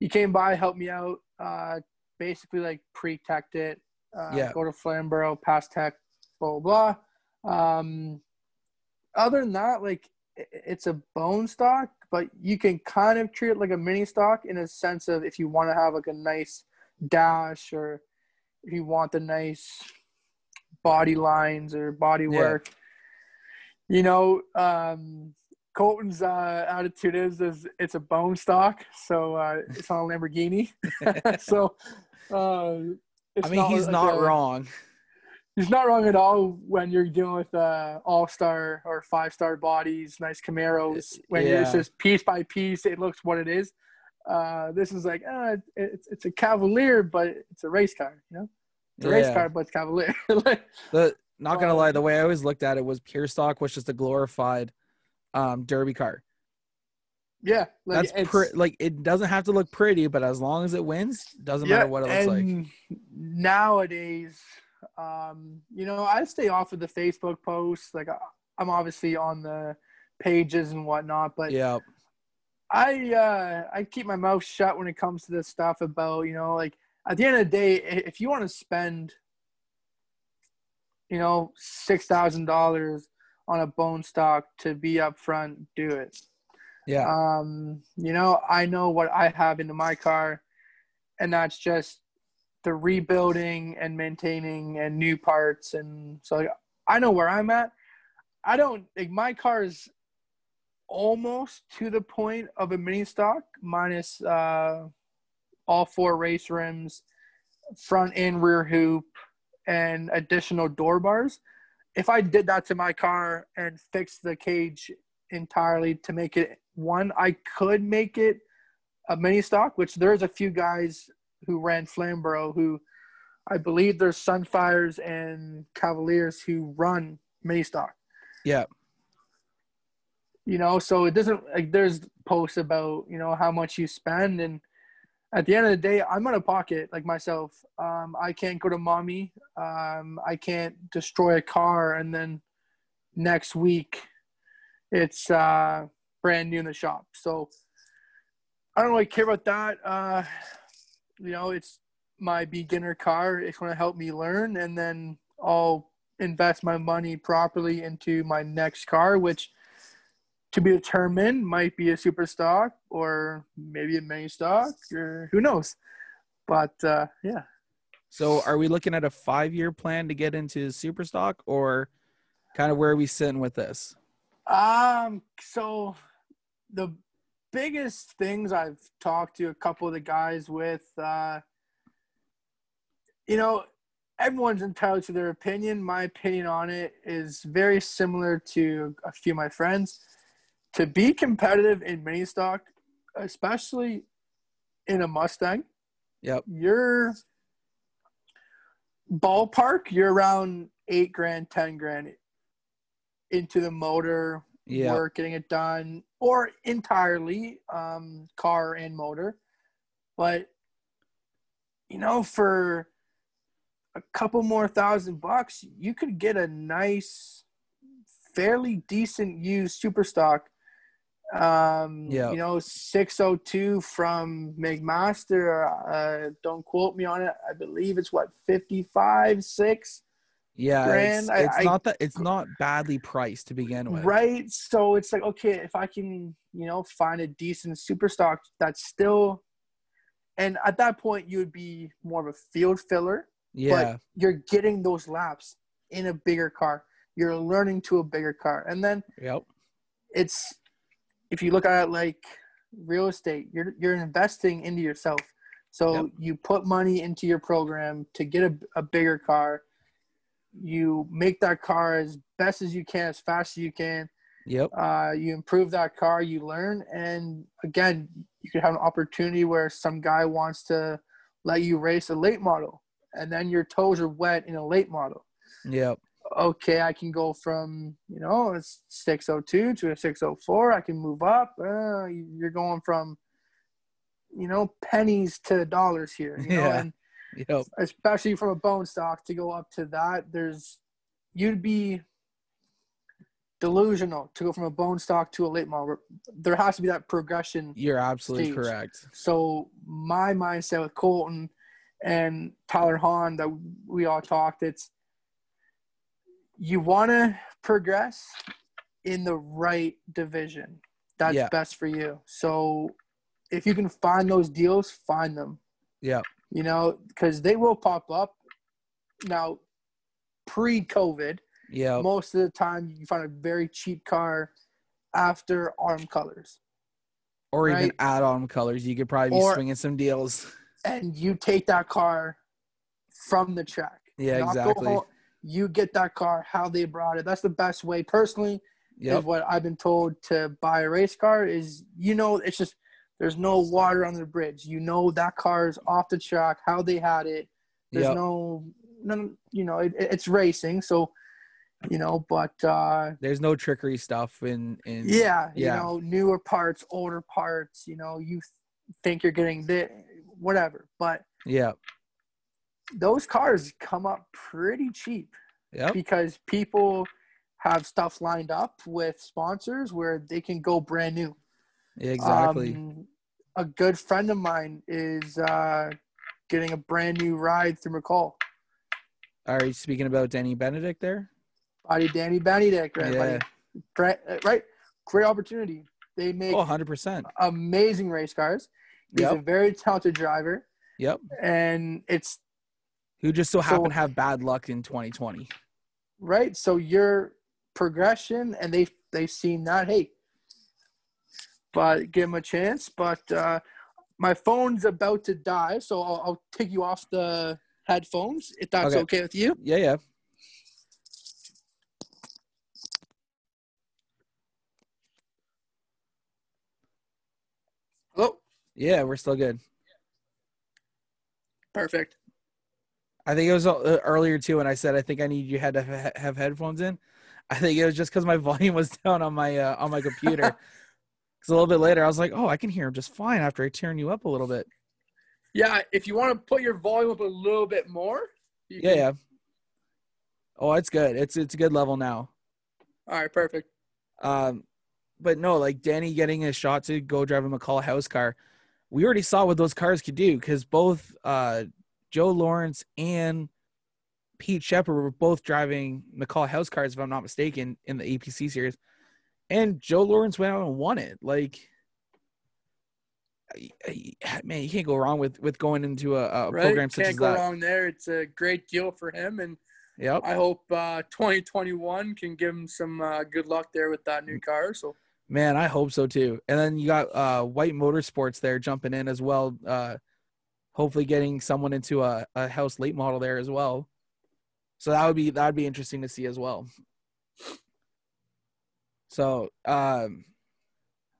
He came by, helped me out, uh, basically like pre-teched it. Uh, Yeah. Go to Flamborough, pass tech, blah blah. blah. Um, other than that, like it's a bone stock, but you can kind of treat it like a mini stock in a sense of if you want to have like a nice dash or if you want the nice body lines or body Yeah. work. You know, um, Colton's uh, attitude is is it's a bone stock, so uh, it's on a Lamborghini. so uh, I mean, he's like not a- wrong. He's not wrong at all when you're dealing with uh, all star or five star bodies, nice Camaros. When Yeah. it's just piece by piece, it looks what it is. Uh, this is like uh, it's it's a Cavalier, but it's a race car. You know, it's a race Yeah. car, but it's Cavalier. like, The not gonna Um, lie, the way I always looked at it was pure stock was just a glorified um derby car. yeah, like That's pre- like it doesn't have to look pretty, but as long as it wins, doesn't matter what it looks like. and Nowadays, um, you know, I stay off of the Facebook posts. Like, I- I'm obviously on the pages and whatnot, but Yeah, I uh, I keep my mouth shut when it comes to this stuff about you know, like at the end of the day, if you want to spend, you know, six thousand dollars on a bone stock to be up front, do it. yeah, Um, you know, I know what I have into my car, and that's just the rebuilding and maintaining and new parts and so like, I know where I'm at. I don't like my car is almost to the point of a mini stock minus uh, all four race rims, front and rear hoop, and additional door bars. If I did that to my car and fixed the cage entirely to make it one, I could make it a mini stock, which there's a few guys who ran Flamborough who I believe there's Sunfires and Cavaliers who run mini stock. Yeah. You know, so it doesn't like there's posts about, you know, how much you spend and at the end of the day, I'm out of pocket like myself. Um, I can't go to mommy. Um, I can't destroy a car and then next week it's uh, brand new in the shop. So I don't really care about that. Uh, you know, it's my beginner car. It's going to help me learn, and then I'll invest my money properly into my next car, which to be determined might be a super stock or maybe a mini stock or who knows. But uh, yeah. So are we looking at a five year plan to get into super stock or kind of where are we sitting with this? Um so the biggest things I've talked to a couple of the guys with uh you know everyone's entitled to their opinion. My opinion on it is very similar to a few of my friends. To be competitive in mini stock, especially in a Mustang, Yep. you're ballpark, you're around eight grand, ten grand into the motor, Yeah. work, getting it done, or entirely um, car and motor. But you know, for a couple more thousand bucks, you could get a nice, fairly decent used super stock. Um, Yeah. you know, 602 from McMaster. Uh, don't quote me on it. I believe it's what 55, six. Yeah. Grand, It's, it's I- not that it's not badly priced to begin with. Right. So it's like, okay, if I can, you know, find a decent super stock that's still, and at that point, you would be more of a field filler, Yeah. but you're getting those laps in a bigger car. You're learning to a bigger car. And then Yep. it's, if you look at it like real estate, you're, you're investing into yourself. So Yep. you put money into your program to get a, a bigger car. You make that car as best as you can, as fast as you can Yep. uh, you improve that car, you learn, and again, you could have an opportunity where some guy wants to let you race a late model, and then your toes are wet in a late model. Yep. Okay, I can go from you know a 602 to a 604. I can move up. Uh, you're going from you know pennies to dollars here. You know, Yeah. and Yep. especially from a bone stock to go up to that there's you'd be delusional to go from a bone stock to a late model there has to be that progression You're absolutely Stage. correct. so my mindset with colton and tyler hahn that we all talked it's you want to progress in the right division that's Yeah. best for you so if you can find those deals find them Yep. You know, because they will pop up. Now, pre-COVID, yeah, most of the time you find a very cheap car after arm colors, Or even add-on colors. You could probably be Or- swinging some deals. and you take that car from the track. Yeah, exactly. home. You get that car how they brought it. That's the best way, personally. Is what I've been told to buy a race car. Is you know, it's just there's no water on the bridge. You know that car is off the track, how they had it. There's Yep. no, no, you know, it, it's racing. So, you know, but uh, There's no trickery stuff in in yeah, yeah. you know, newer parts, older parts. You know, you think you're getting the whatever, but Yeah. those cars come up pretty cheap Yep. because people have stuff lined up with sponsors where they can go brand new. Exactly. Um, a good friend of mine is uh, getting a brand new ride through McCall. Are you speaking about Danny Benedict there? Buddy Danny Benedict, right? Yeah. buddy? Uh, right? Great opportunity. They make Oh, 100%. amazing race cars. He's a very talented driver, Yep. and it's who just so So- happen to have bad luck in 2020. right? So your progression, and they they've seen that. Hey, but give him a chance. But uh, my phone's about to die, so I'll, I'll take you off the headphones if that's Okay. okay, with you. Yeah, yeah. Hello, Yeah, we're still good. perfect. I think it was uh, earlier too when I said I think I need you had to ha- have headphones in. I think it was just because my volume was down on my uh, on my computer. Because a little bit later, I was like, "Oh, I can hear him just fine after I turn you up a little bit." Yeah, if you want to put your volume up a little bit more, you Yeah, can- yeah. Oh, it's good. It's it's a good level now. All right, perfect. Um, but no, like Danny getting a shot to go drive a McCall house car. We already saw what those cars could do because both uh, Joe Lawrence and Pete Shepherd were both driving McCall house cars, if I'm not mistaken, in the APC series. And Joe Lawrence went out and won it. Like, man, you can't go wrong with with going into a, a right, program such can't as go wrong there. It's a great deal for him, and Yep. I hope uh, 2021 can give him some uh, good luck there with that new car. So Man, I hope so too. And then you got uh White Motorsports there jumping in as well. Uh hopefully getting someone into a, a house late model there as well. So that would be that would be interesting to see as well. So um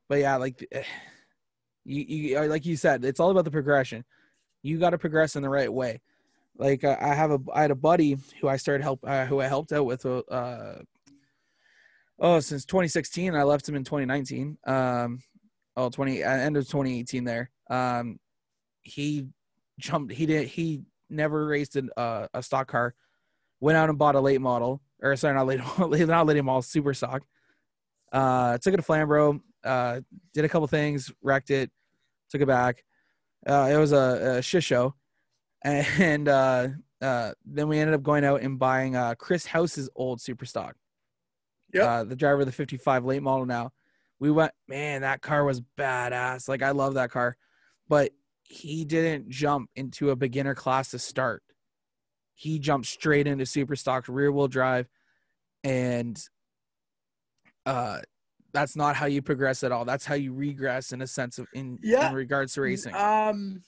but yeah, like eh, you you uh, like you said, it's all about the progression. You got to progress in the right way. Like uh, I have a I had a buddy who I started help uh, who I helped out with uh oh since 2016 i left him in 2019 um oh 20 uh, end of 2018 there um he jumped he did he never raced an, uh, a stock car went out and bought a late model or sorry not late not late model super stock uh took it to Flamborough uh did a couple things wrecked it took it back uh it was a, a shit show and uh uh then we ended up going out and buying uh chris house's old super stock Yep. uh, the driver of the 55 late model now. We went, man, that car was badass. Like, I love that car. But he didn't jump into a beginner class to start. He jumped straight into super stock rear wheel drive. And uh, that's not how you progress at all. That's how you regress in a sense of in, Yeah. in regards to racing. Um,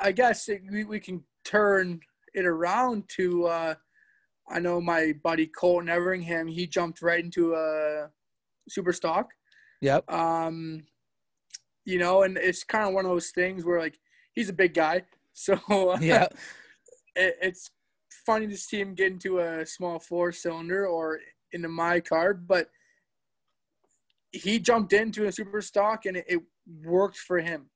I guess it, we, we can turn it around to. Uh, I know my buddy Colton Everingham. He jumped right into a super stock. Yep. Um, you know, and it's kind of one of those things where like he's a big guy, so uh, Yeah. it, it's funny to see him get into a small four cylinder or into my car, but he jumped into a super stock and it, it worked for him.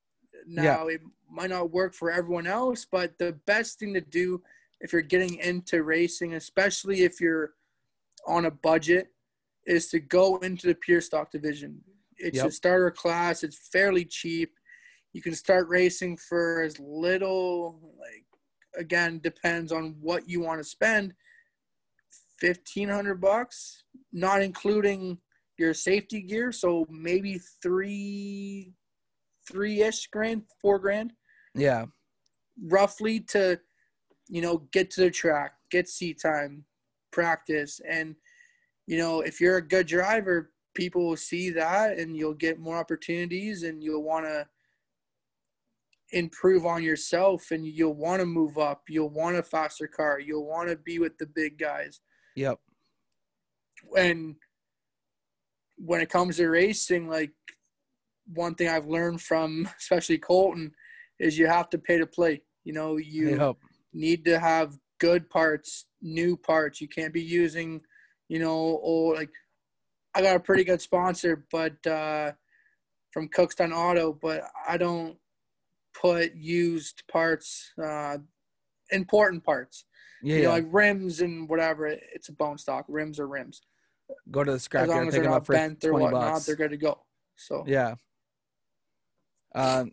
Now it might not work for everyone else, but the best thing to do if you're getting into racing, especially if you're on a budget, is to go into the pure stock division. It's Yep. a starter class. It's fairly cheap. You can start racing for as little, like again, depends on what you want to spend. Fifteen hundred bucks, not including your safety gear. So maybe three, three ish grand, four grand Yeah. roughly to you know get to the track get seat time practice and you know if you're a good driver people will see that and you'll get more opportunities and you'll want to improve on yourself and you'll want to move up you'll want a faster car you'll want to be with the big guys Yep. and when it comes to racing, like one thing I've learned from especially Colton is you have to pay to play. You know, you Yep. need to have good parts, new parts. You can't be using, you know, old like I got a pretty good sponsor, but uh from Cookstown Auto, but I don't put used parts, uh important parts. Yeah. You know, yeah. like rims and whatever. It's a bone stock. Rims are rims Go to the scrapyard. as long as they're not bent or whatnot, bucks. they're good to go. So Yeah. Um,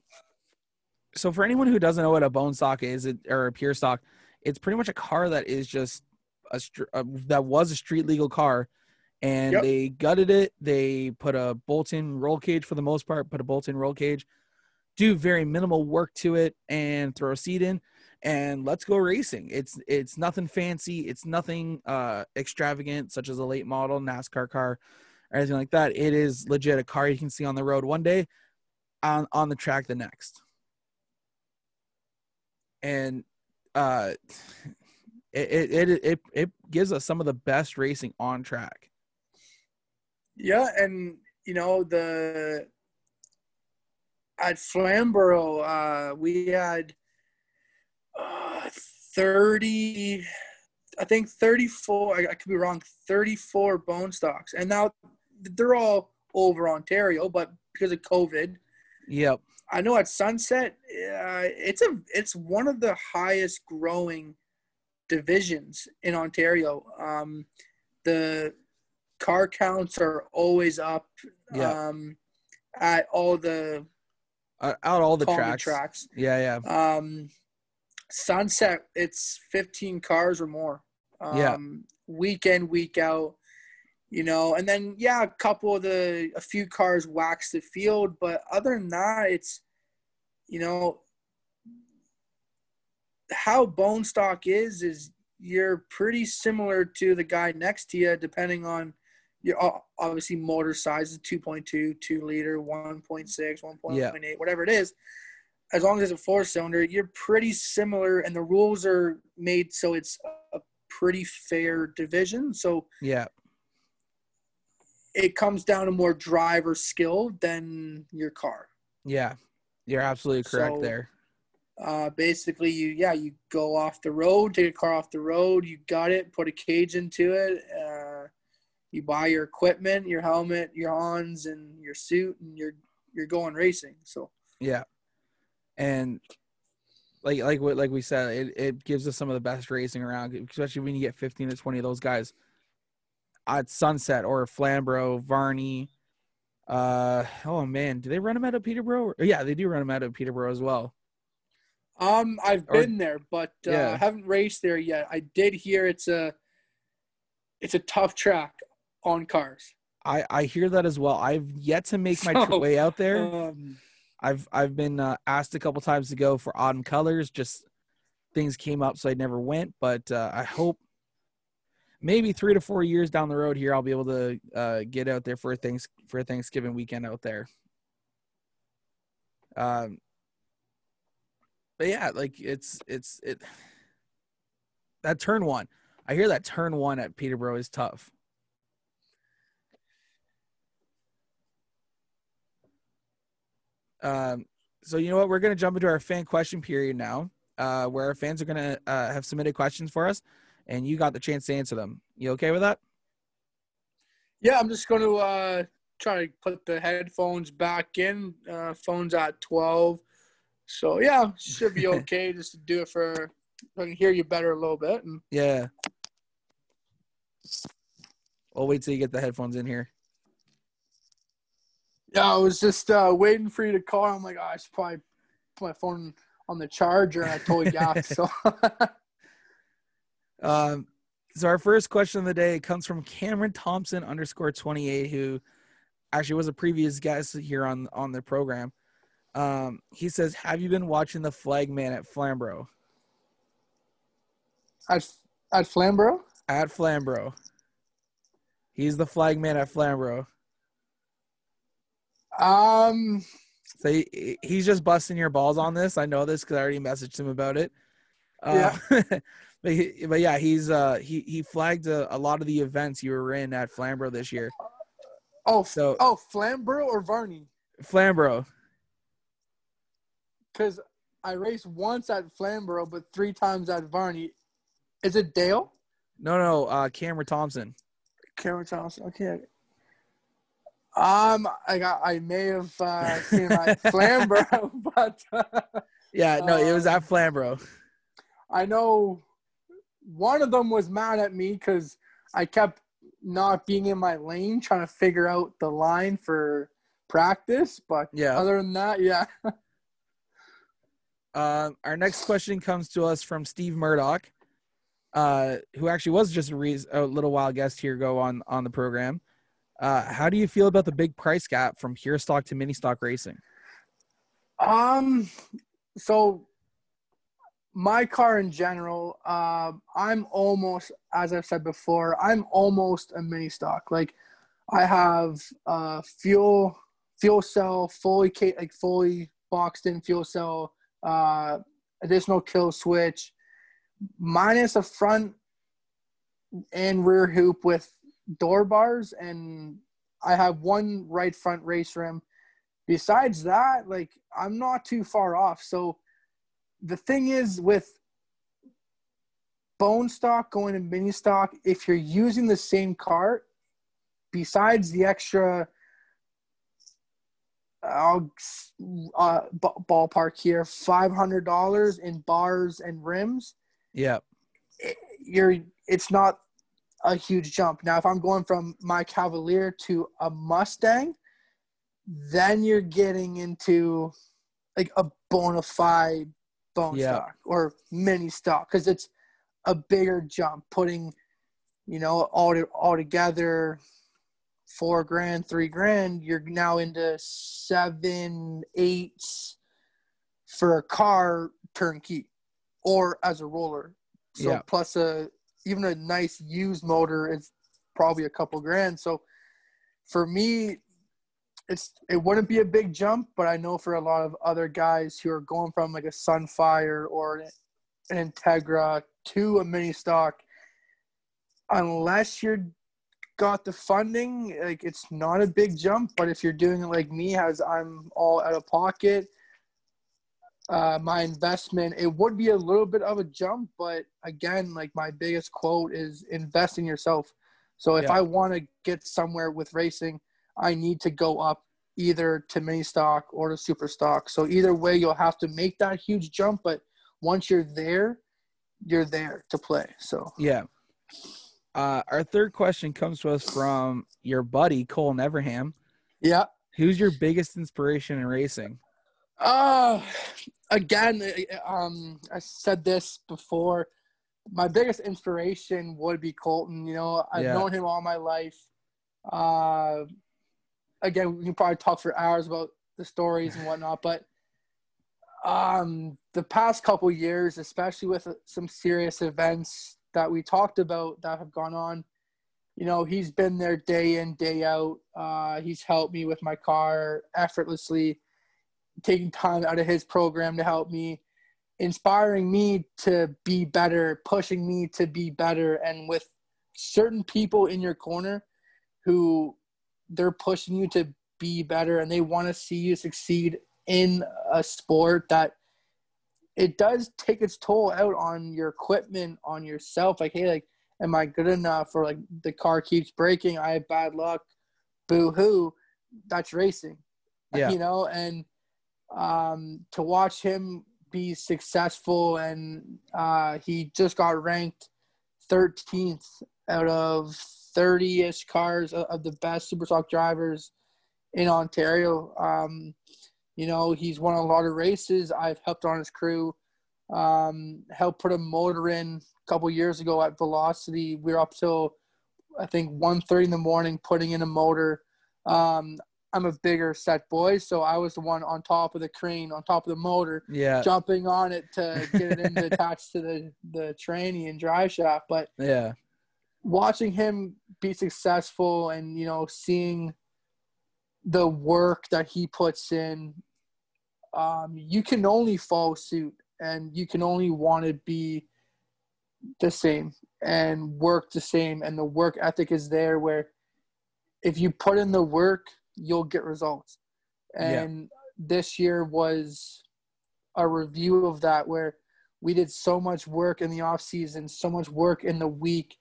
so for anyone who doesn't know what a bone stock is, it, or a pure stock, it's pretty much a car that is just a, a that was a street legal car, and Yep. they gutted it. They put a bolt-in roll cage for the most part, put a bolt-in roll cage, do very minimal work to it, and throw a seat in, and let's go racing. It's it's nothing fancy. It's nothing uh, extravagant, such as a late model NASCAR car or anything like that. It is legit a car you can see on the road one day, on on the track the next, and uh, it it it it, it gives us some of the best racing on track. Yeah, and you know the at Flamborough, uh, we had uh, thirty, I think thirty-four. I, I could be wrong. Thirty-four bone stocks, and now they're all over Ontario, but because of COVID, Yep. I know at Sunset, uh, it's a it's one of the highest growing divisions in Ontario. Um, the car counts are always up Yeah. um, at all the Uh, out all the tracks. tracks. Yeah, yeah. Um, Sunset, it's 15 cars or more. Um, Yeah. Week in, week out. You know, and then yeah, a couple of the a few cars wax the field, but other than that, it's you know how bone stock is is you're pretty similar to the guy next to you, depending on your obviously motor size, 2.2, 2 liter, 1.6, 1.8, whatever it is as long as it's a four cylinder, you're pretty similar, and the rules are made so it's a pretty fair division. So Yeah. it comes down to more driver skill than your car. Yeah. You're absolutely correct So- there. Uh, basically, you yeah, you go off the road, take a car off the road, you got it, put a cage into it, uh, you buy your equipment, your helmet, your Hans, and your suit, and you're you're going racing. So Yeah. And like like what like we said, it, it gives us some of the best racing around, especially when you get 15 to 20 of those guys at Sunset or Flamborough, Varney. Uh oh man, do they run them out of Peterborough? Yeah, they do run them out of Peterborough as well. Um, I've Or- been there, but uh, Yeah. I haven't raced there yet. I did hear it's a it's a tough track on cars. I I hear that as well. I've yet to make my So, way out there. Um, I've I've been uh, asked a couple times to go for autumn colors. Just things came up, so I never went. But uh, I hope maybe three to four years down the road here, I'll be able to uh, get out there for things for Thanksgiving weekend out there. Um, but yeah, like it's it's it. That turn one, I hear that turn one at Peterborough is tough. Um, so you know what? We're gonna jump into our fan question period now, uh, where our fans are gonna uh, have submitted questions for us, and you got the chance to answer them. You okay with that? yeah, I'm just going to uh, try to put the headphones back in. Uh, phones at twelve, so yeah, should be okay. just to do it for I can hear you better a little bit. And Yeah. I'll wait till you get the headphones in here. Yeah, I was just uh, waiting for you to call. I'm like, oh, I should probably put my phone on the charger, and I totally got so. Um, so our first question of the day comes from Cameron Thompson underscore twenty eight, who actually was a previous guest here on on the program. Um, he says, "Have you been watching the Flagman at Flamborough? at at Flamborough. At Flamborough, he's the Flagman at Flamborough. Um, So he, he's just busting your balls on this. I know this because I already messaged him about it. Uh, but he, but yeah, he's uh he he flagged a, a lot of the events you were in at Flamborough this year. oh, So oh, Flamborough or Varney? Flamborough, Because I raced once at Flamborough, but three times at Varney. Is it Dale? no no uh Cameron Thompson. Cameron Thompson. Okay. Um, I got. I may have uh, seen at Flamborough, but uh, Yeah, no, it was Um, at Flamborough. I know one of them was mad at me because I kept not being in my lane, trying to figure out the line for practice. But Yeah. other than that, yeah. Um, our next question comes to us from Steve Murdoch, uh, who actually was just a, re- a little while guest here go on on the program. Uh, how do you feel about the big price gap from pure stock to mini stock racing? Um, so my car in general, um, I'm almost, as I've said before, I'm almost a mini stock. Like, I have uh, fuel fuel cell fully like fully boxed in fuel cell, uh, additional kill switch, minus a front and rear hoop with door bars, and I have one right front race rim. Besides that, like I'm not too far off. So the thing is with bone stock going to mini stock, if you're using the same cart, besides the extra I'll uh, ballpark here five hundred dollars in bars and rims. Yeah, you're it's not a huge jump. Now, if I'm going from my Cavalier to a Mustang, then you're getting into like a bona fide bone yeah. stock or mini stock because it's a bigger jump. Putting, you know, all all together, four grand, three grand, you're now into seven, eight for a car turnkey or as a roller. So yeah. plus a even a nice used motor is probably a couple grand. So for me, it's it wouldn't be a big jump, but I know for a lot of other guys who are going from like a Sunfire or an Integra to a mini stock, unless you're got the funding, like it's not a big jump. But if you're doing it like me, as I'm all out of pocket, uh, my investment, it would be a little bit of a jump. But again, like my biggest quote is invest in yourself. So if yeah. I want to get somewhere with racing, I need to go up either to mini stock or to super stock. So either way, you'll have to make that huge jump. But once you're there, you're there to play. So yeah. Uh, our third question comes to us from your buddy Cole Neverham. Yeah. Who's your biggest inspiration in racing? Uh again, um, I said this before. My biggest inspiration would be Colton. You know, I've yeah. known him all my life. Uh, again, we can probably talk for hours about the stories and whatnot, but um, the past couple years, especially with some serious events that we talked about that have gone on. You know, he's been there day in, day out. Uh, he's helped me with my car effortlessly, taking time out of his program to help me, inspiring me to be better, pushing me to be better. And with certain people in your corner who they're pushing you to be better and they want to see you succeed in a sport that it does take its toll out on your equipment, on yourself. Like, hey, like, am I good enough? Or like the car keeps breaking, I have bad luck, boo hoo. That's racing. Yeah. You know, and um, to watch him be successful and uh, he just got ranked 13th out of 30-ish cars of the best super stock drivers in Ontario. Um, you know, he's won a lot of races. I've helped on his crew. Um, helped put a motor in a couple years ago at Velocity. We were up till I think 1.30 in the morning putting in a motor. Um, I'm a bigger set boy, so I was the one on top of the crane, on top of the motor, yeah, jumping on it to get it in attached to the the tranny and drive shaft. But yeah, watching him be successful and you know seeing the work that he puts in, um, you can only follow suit and you can only want to be the same and work the same. And the work ethic is there where if you put in the work, you'll get results. And yeah. this year was a review of that where we did so much work in the off season, so much work in the week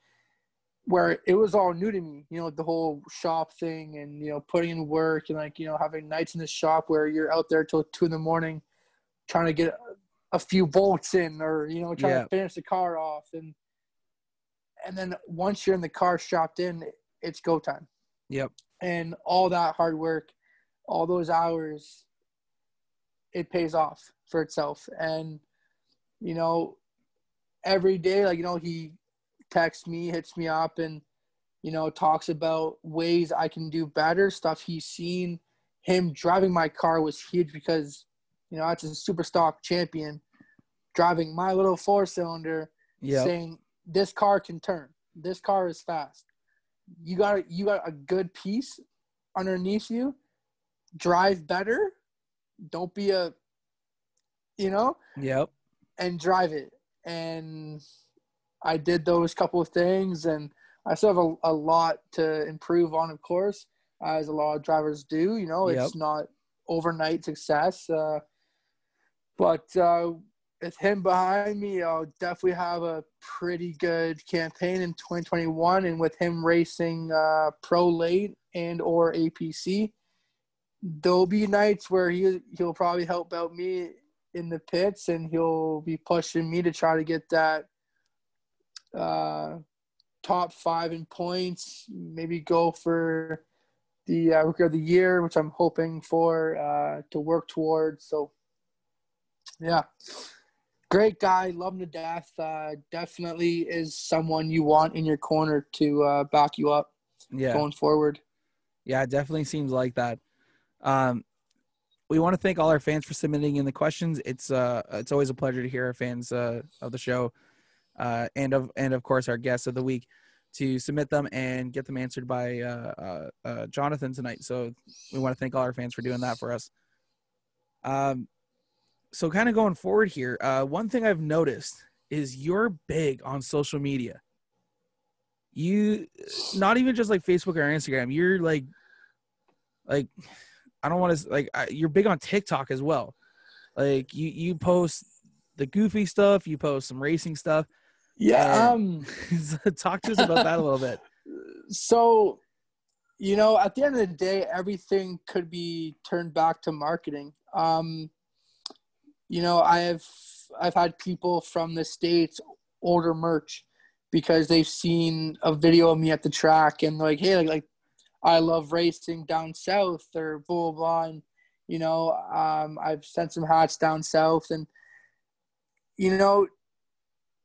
where it was all new to me, you know, the whole shop thing and, you know, putting in work and like, you know, having nights in the shop where you're out there till two in the morning trying to get a, few bolts in or, you know, trying yeah. to finish the car off. And, and then once you're in the car shopped in, it's go time. Yep. And all that hard work, all those hours, it pays off for itself. And, you know, every day, like, you know, he, texts me, hits me up, and you know talks about ways I can do better. Stuff he's seen. Him driving my car was huge because you know that's a super stock champion. driving my little four cylinder, Yeah. saying this car can turn. This car is fast. You got you got a good piece underneath you. Drive better. Don't be a you know, Yep. and drive it. And I did those couple of things and I still have a, a lot to improve on, of course, as a lot of drivers do. You know, it's Yep. not overnight success. Uh, but uh, with him behind me, I'll definitely have a pretty good campaign in 2021. And with him racing uh, pro late and or APC, there'll be nights where he he'll probably help out me in the pits, and he'll be pushing me to try to get that uh, top five in points. Maybe go for the uh, rookie of the year, which I'm hoping for uh, to work towards. So, yeah, great guy, love him to death. Uh, definitely is someone you want in your corner to uh, back you up Yeah. going forward. Yeah, it definitely seems like that. Um, we want to thank all our fans for submitting in the questions. It's uh, it's always a pleasure to hear our fans uh, of the show, uh, and of and of course our guests of the week to submit them and get them answered by uh, uh, uh, Jonathan tonight. So we want to thank all our fans for doing that for us. Um, so kind of going forward here, uh, one thing I've noticed is you're big on social media. You, not even just like Facebook or Instagram. You're like, like, I don't want to like. I, you're big on TikTok as well. Like you, you post the goofy stuff. You post some racing stuff. Yeah. Um. Talk to us about that a little bit. so you know at the end of the day everything could be turned back to marketing um you know i have i've had people from the states order merch because they've seen a video of me at the track and like hey like, like i love racing down south or blah blah blah. And you know um i've sent some hats down south and you know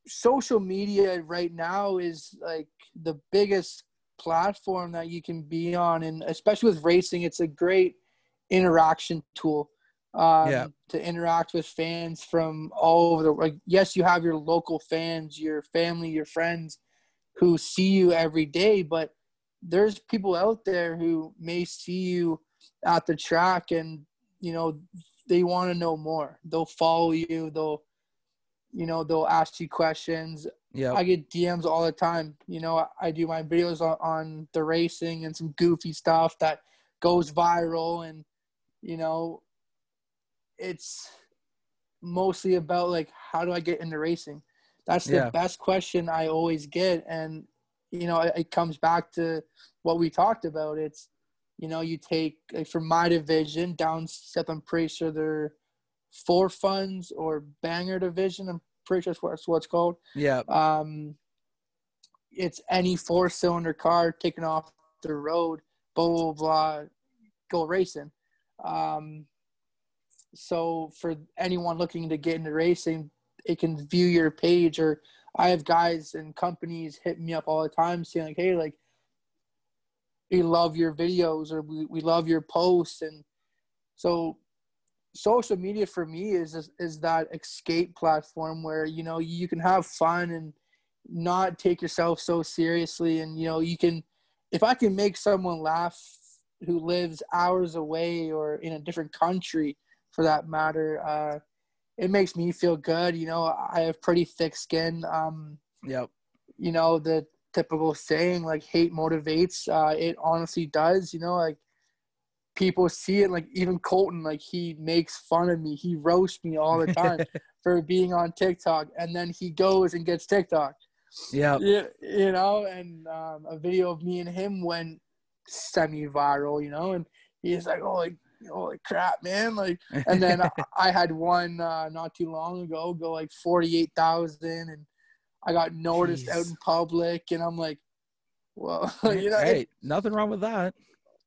social media right now is like the biggest platform that you can be on. And especially with racing it's a great interaction tool um, Yeah. to interact with fans from all over the like yes you have your local fans your family your friends who see you every day but there's people out there who may see you at the track and you know they want to know more they'll follow you they'll you know they'll ask you questions Yeah. I get DMs all the time. You know, I, I do my videos on, on the racing and some goofy stuff that goes viral, and you know, it's mostly about like how do I get into racing. That's the Yeah. best question I always get, and you know, it, it comes back to what we talked about. It's you know, you take like for my division down south. I'm pretty sure they're four funds or banger division. I'm pretty sure that's what, that's what it's called yeah. um, it's any four cylinder car taken off the road, blah blah blah, go racing. Um, so for anyone looking to get into racing, it can view your page. Or I have guys and companies hit me up all the time saying like, "Hey, like, we love your videos or we, we love your posts," and so social media for me is is that escape platform where you know you can have fun and not take yourself so seriously and you know you can if i can make someone laugh who lives hours away or in a different country for that matter uh it makes me feel good you know i have pretty thick skin um Yep. you know the typical saying like hate motivates uh it honestly does you know like people see it like even colton like he makes fun of me he roasts me all the time for being on tiktok and then he goes and gets tiktok Yep. yeah, you know, and um, a video of me and him went semi-viral, you know, and he's like, "Holy, holy crap, man!" Like, and then I, I had one uh, not too long ago go like forty-eight thousand, and I got noticed out in public, and I'm like, "Well, you know, it- hey, nothing wrong with that.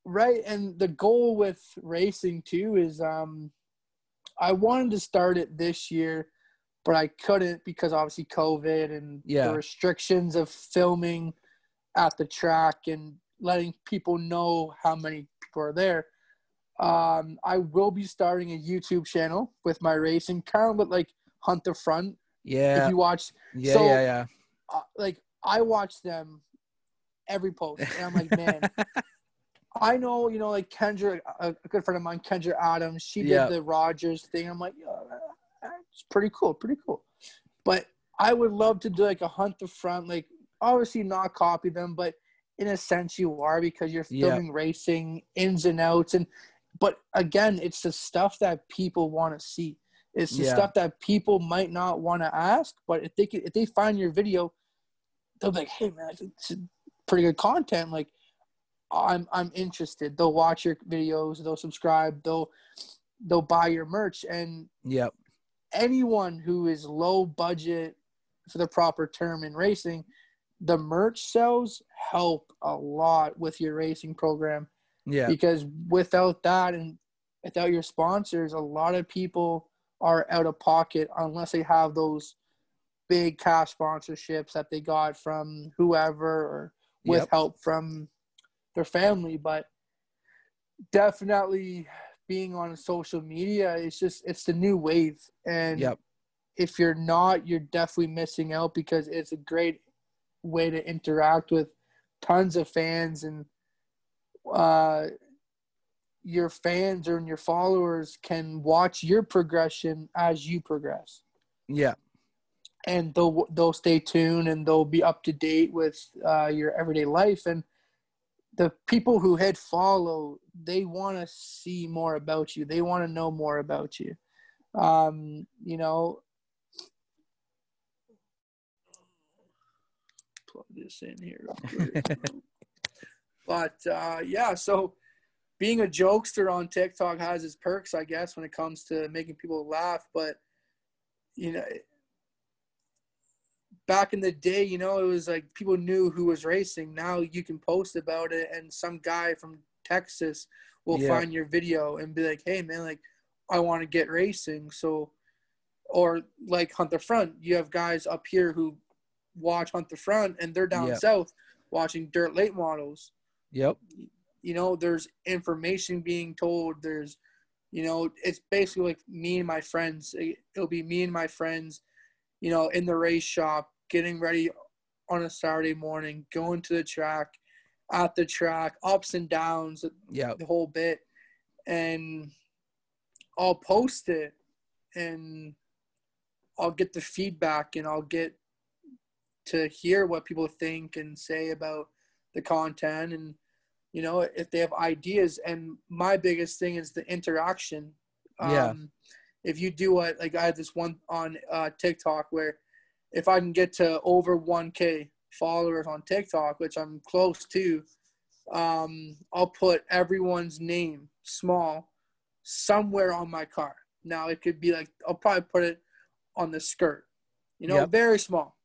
right." And the goal with racing too is, um, I wanted to start it this year, but I couldn't because obviously COVID and Yeah. the restrictions of filming at the track and letting people know how many people are there. Um, I will be starting a YouTube channel with my racing, kind of like Hunt the Front. Yeah. If you watch, yeah, so- yeah, yeah. uh, like I watch them every post, and I'm like, man, I know, you know, like Kendra, a, good friend of mine, Kendra Adams, she did Yeah. the Rogers thing. I'm like, yeah, it's pretty cool, pretty cool. But I would love to do like a hunt the front, like obviously not copy them, but in a sense you are because you're filming racing ins and outs, and but again, it's the stuff that people want to see. It's the Yeah. stuff that people might not want to ask, but if they could, if they find your video, they'll be like, "Hey man, is pretty good content." Like, I'm I'm interested. They'll watch your videos. They'll subscribe. They'll they'll buy your merch. And Yep. anyone who is low budget, for the proper term in racing, the merch sales help a lot with your racing program Yeah. because without that and without your sponsors, a lot of people are out of pocket unless they have those big cash sponsorships that they got from whoever or with Yep. help from their family. But definitely being on social media, it's just it's the new wave. And Yep. if you're not, you're definitely missing out because it's a great way to interact with tons of fans and uh, your fans or your followers can watch your progression as you progress Yeah. and they'll they'll stay tuned and they'll be up to date with uh, your everyday life and the people who hit follow they want to see more about you they want to know more about you um, you know plug this in here. but uh, yeah so being a jokester on tiktok has its perks i guess when it comes to making people laugh but you know back in the day, you know, it was like people knew who was racing. Now you can post about it, and some guy from Texas will Yeah. find your video and be like, "Hey, man, like, I want to get racing." So, or like Hunt the Front, you have guys up here who watch Hunt the Front, and they're down Yeah. south watching dirt late models. Yep. You know, there's information being told. There's, you know, it's basically like me and my friends. It- It'll be me and my friends you know, in the race shop, getting ready on a Saturday morning, going to the track, at the track, ups and downs, Yep. the whole bit. And I'll post it and I'll get the feedback and I'll get to hear what people think and say about the content and you know if they have ideas and my biggest thing is the interaction Yeah. um, if you do what like i had this one on uh, tiktok where if i can get to over 1k followers on tiktok which i'm close to um, i'll put everyone's name small somewhere on my car now it could be like i'll probably put it on the skirt you know Yep. very small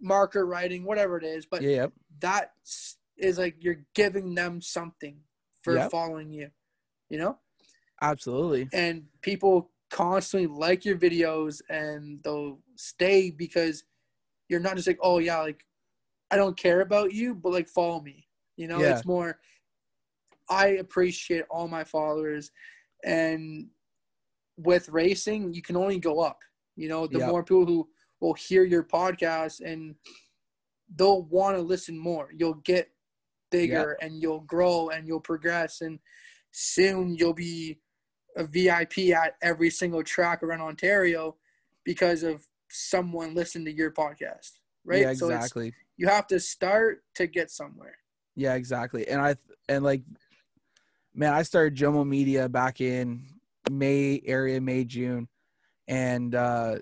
marker writing whatever it is but Yeah. Yep. That is like you're giving them something for Yep. following you you know Absolutely. and people constantly like your videos and they'll stay because you're not just like oh yeah like i don't care about you but like follow me you know Yeah. it's more i appreciate all my followers and with racing you can only go up you know the Yep. more people who will hear your podcast and they'll want to listen more you'll get bigger and you'll grow and you'll progress and soon you'll be a VIP at every single track around Ontario because of someone listening to your podcast, right? Yeah. So Exactly. you have to start to get somewhere. Yeah, exactly. And I and like, man, I started Jomo Media back in May area, May June, and uh,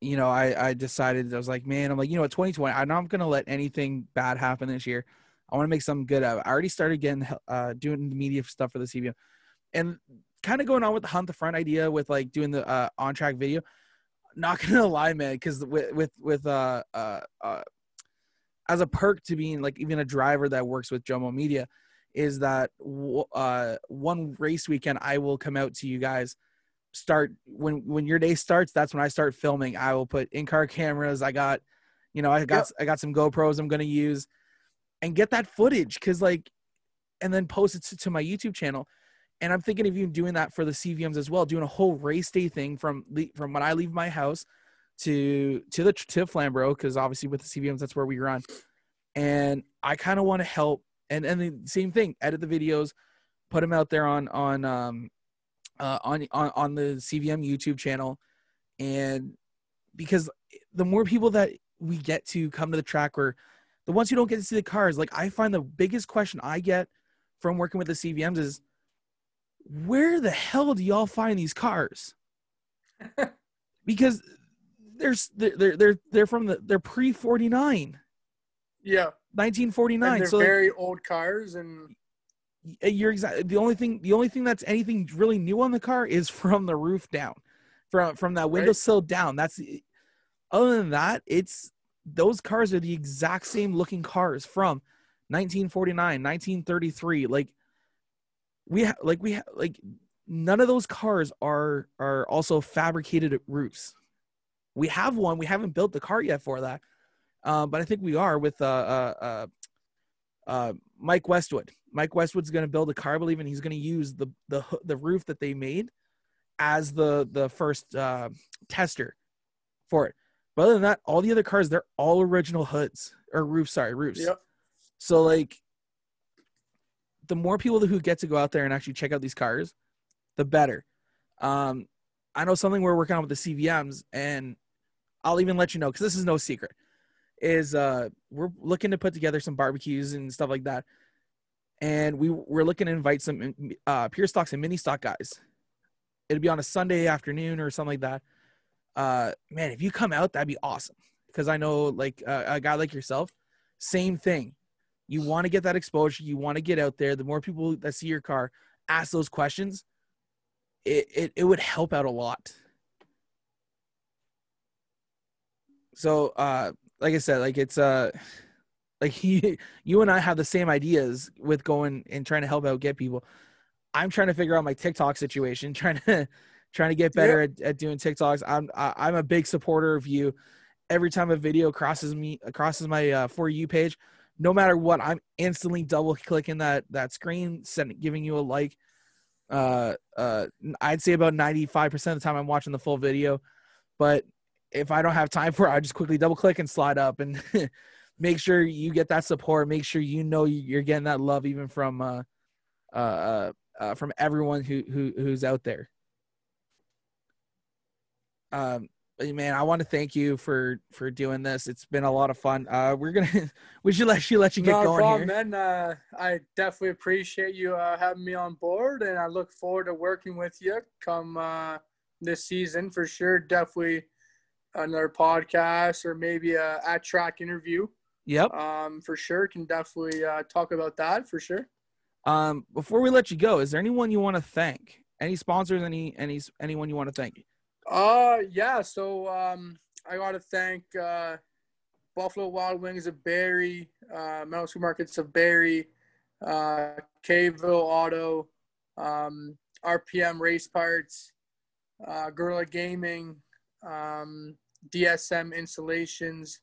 you know, I I decided I was like, man, I'm like, you know, what, 2020, I'm not gonna let anything bad happen this year. I want to make something good. of it. I already started getting uh doing the media stuff for the CVM, and kind of going on with the hunt the front idea with like doing the uh, on track video. Not gonna lie, man, because with with with uh uh uh as a perk to being like even a driver that works with Jomo Media is that uh, one race weekend I will come out to you guys. Start when when your day starts. That's when I start filming. I will put in car cameras. I got, you know, I got Yep. I got some GoPros I'm gonna use, and get that footage because like, and then post it to, to my YouTube channel. and I'm thinking of even doing that for the CVMs as well, doing a whole race day thing from from when I leave my house to to the to Flamborough because obviously with the CVMs that's where we run, and I kind of want to help and and the same thing, edit the videos, put them out there on on um uh, on on on the CVM YouTube channel, and because the more people that we get to come to the track or the ones who don't get to see the cars like i find the biggest question i get from working with the cvms is where the hell do y'all find these cars? Because there's they're they're they're from the they're pre 49 Yeah. 1949 And they're so very old cars and you're exactly the only thing the only thing that's anything really new on the car is from the roof down from from that Right. windowsill down. That's other than that it's those cars are the exact same looking cars from 1949 1933 like we ha- like we ha- like none of those cars are are also fabricated roofs. We have one we haven't built the car yet for that uh, but i think we are with uh uh uh, uh mike westwood mike westwood's going to build a car i believe and he's going to use the the the roof that they made as the the first uh tester for it but other than that all the other cars they're all original hoods or roofs sorry roofs yep. so like the more people who get to go out there and actually check out these cars, the better. Um, I know something we're working on with the CVMs, and I'll even let you know because this is no secret. Is uh, we're looking to put together some barbecues and stuff like that, and we we're looking to invite some uh, pure stocks and mini stock guys. It'll be on a Sunday afternoon or something like that. Uh, man, if you come out, that'd be awesome because I know like uh, a guy like yourself, same thing you want to get that exposure you want to get out there the more people that see your car ask those questions it, it, it would help out a lot so uh like i said like it's uh like you, you and i have the same ideas with going and trying to help out get people. I'm trying to figure out my tiktok situation trying to trying to get better at, at doing tiktoks. I'm I, i'm a big supporter of you. Every time a video crosses me crosses my uh, for you page no matter what, I'm instantly double clicking that that screen, sending giving you a like. Uh, uh, I'd say about 95% of the time I'm watching the full video, but if I don't have time for it, I just quickly double click and slide up and make sure you get that support. Make sure you know you're getting that love even from uh, uh, uh, uh from everyone who who who's out there. Um, man, I want to thank you for for doing this. It's been a lot of fun. Uh, we're gonna we should let you let you get no going problem, here. man. Uh, I definitely appreciate you uh, having me on board, and I look forward to working with you come uh, this season for sure. Definitely another podcast or maybe a at track interview. Yep. Um, for sure, can definitely uh, talk about that for sure. Um, before we let you go, is there anyone you want to thank? Any sponsors? Any any anyone you want to thank? Uh, yeah. So um, I got to thank uh, Buffalo Wild Wings of Barrie, uh, Metal Supermarkets of Barrie, uh, Kville Auto, um, RPM Race Parts, uh, Gorilla Gaming, um, DSM Installations.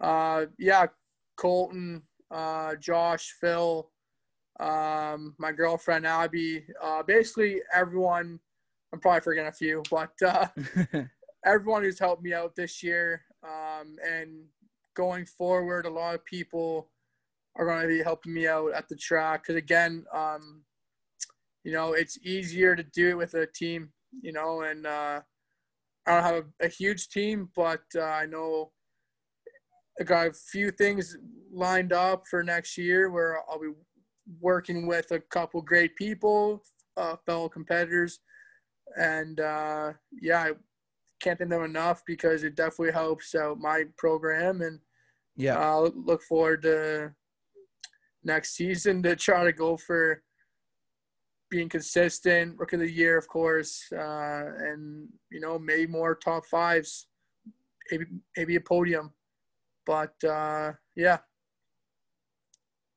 Uh, yeah, Colton, uh, Josh, Phil, um, my girlfriend Abby. Uh, basically everyone. I'm probably forgetting a few, but uh, everyone who's helped me out this year um, and going forward, a lot of people are going to be helping me out at the track because again, um, you know, it's easier to do it with a team, you know, and uh, I don't have a, a huge team, but uh, I know got a few things lined up for next year where I'll be working with a couple great people, uh, fellow competitors, and uh, yeah, I can't thank them enough because it definitely helps out my program, and yeah. I'll look forward to next season to try to go for being consistent, rookie of the year, of course, uh, and you know maybe more top fives, maybe maybe a podium, but uh, yeah.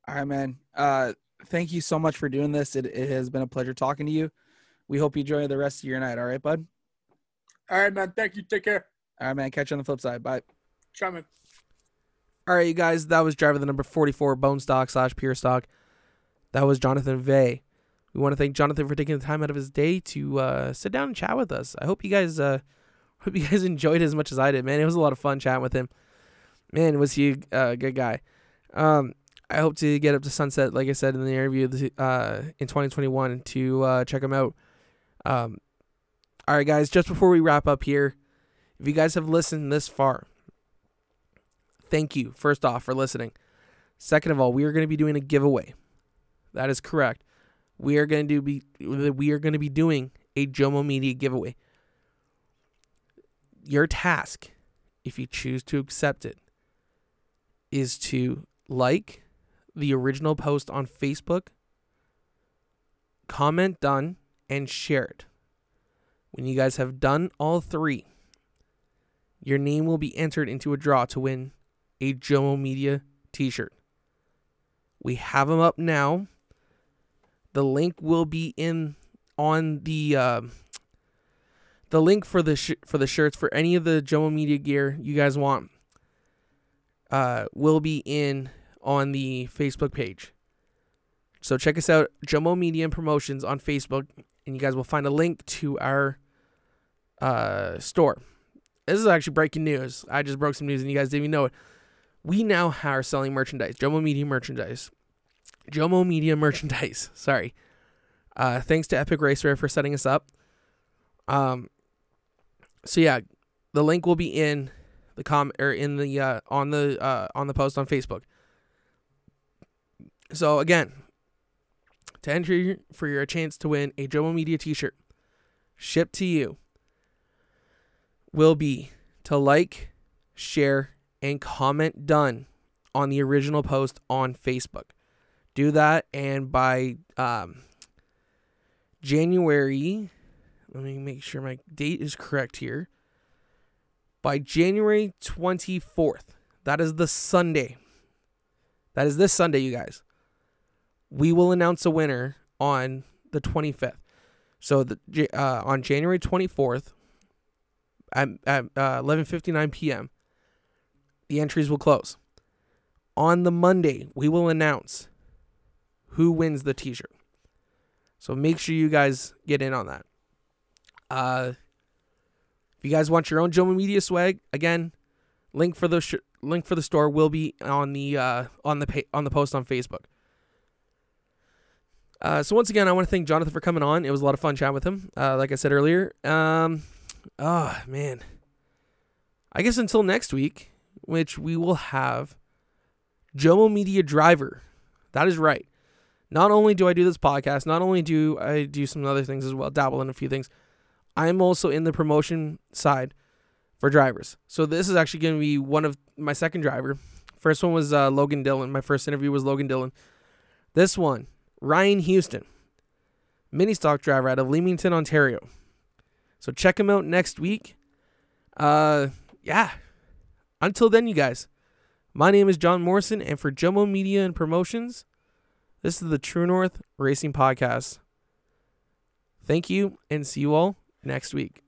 All right, man. Uh, thank you so much for doing this. It, it has been a pleasure talking to you. We hope you enjoy the rest of your night. All right, bud. All right, man. Thank you. Take care. All right, man. Catch you on the flip side. Bye. Ciao, man. All right, you guys, that was driver the number 44 bone stock slash pure stock. That was Jonathan Vay we want to thank Jonathan for taking the time out of his day to uh, sit down and chat with us. I hope you guys uh, hope you guys enjoyed it as much as I did. Man, it was a lot of fun chatting with him. Man, was he a good guy. Um, I hope to get up to Sunset, like I said in the interview, uh, in 2021 to uh, check him out. Um, all right, guys, just before we wrap up here, if you guys have listened this far, thank you, first off, for listening. Second of all, we are going to be doing a giveaway. That is correct. We are going to be we are going to be doing a Jomo Media giveaway. Your task, if you choose to accept it, is to like the original post on Facebook, comment done, and share it. When you guys have done all three, your name will be entered into a draw to win a Jomo Media t shirt. We have them up now. The link will be in on the uh, the link for the sh- for the shirts for any of the Jomo Media gear you guys want uh, will be in on the Facebook page. So check us out, Jomo Media and Promotions on Facebook, and you guys will find a link to our uh, store. This is actually breaking news. I just broke some news and you guys didn't even know it. We now are selling merchandise, Jomo Media merchandise. Jomo Media merchandise. Sorry. Uh, thanks to Epic Racer for setting us up. Um, so yeah, the link will be in the com or in the uh, on the uh, on the post on Facebook. So again, to enter for your chance to win a Jomo Media T-shirt shipped to you will be to like, share, and comment done on the original post on Facebook. Do that, and by um, January, let me make sure my date is correct here. By January 24th, that is the Sunday. That is this Sunday, you guys. We will announce a winner on the 25th. So the uh, on January 24th, at, at uh, 11:59 p.m. The entries will close. On the Monday, we will announce who wins the T-shirt. So make sure you guys get in on that. Uh, if you guys want your own Jomo Media swag, again, link for the sh- link for the store will be on the uh, on the pa- on the post on Facebook. Uh, so once again, I want to thank Jonathan for coming on. It was a lot of fun chatting with him. Uh, like I said earlier, um, oh man, I guess until next week, which we will have Jomo Media Driver. That is right. Not only do I do this podcast, not only do I do some other things as well, dabble in a few things. I'm also in the promotion side for drivers. So this is actually going to be one of my second driver. First one was uh, Logan Dillon. My first interview was Logan Dillon. This one, Ryan Houston, mini stock driver out of Leamington, Ontario. So check him out next week. Uh, yeah. Until then, you guys, my name is John Morrison, and for Jomo Media and Promotions, this is the True North Racing Podcast. Thank you, and see you all next week.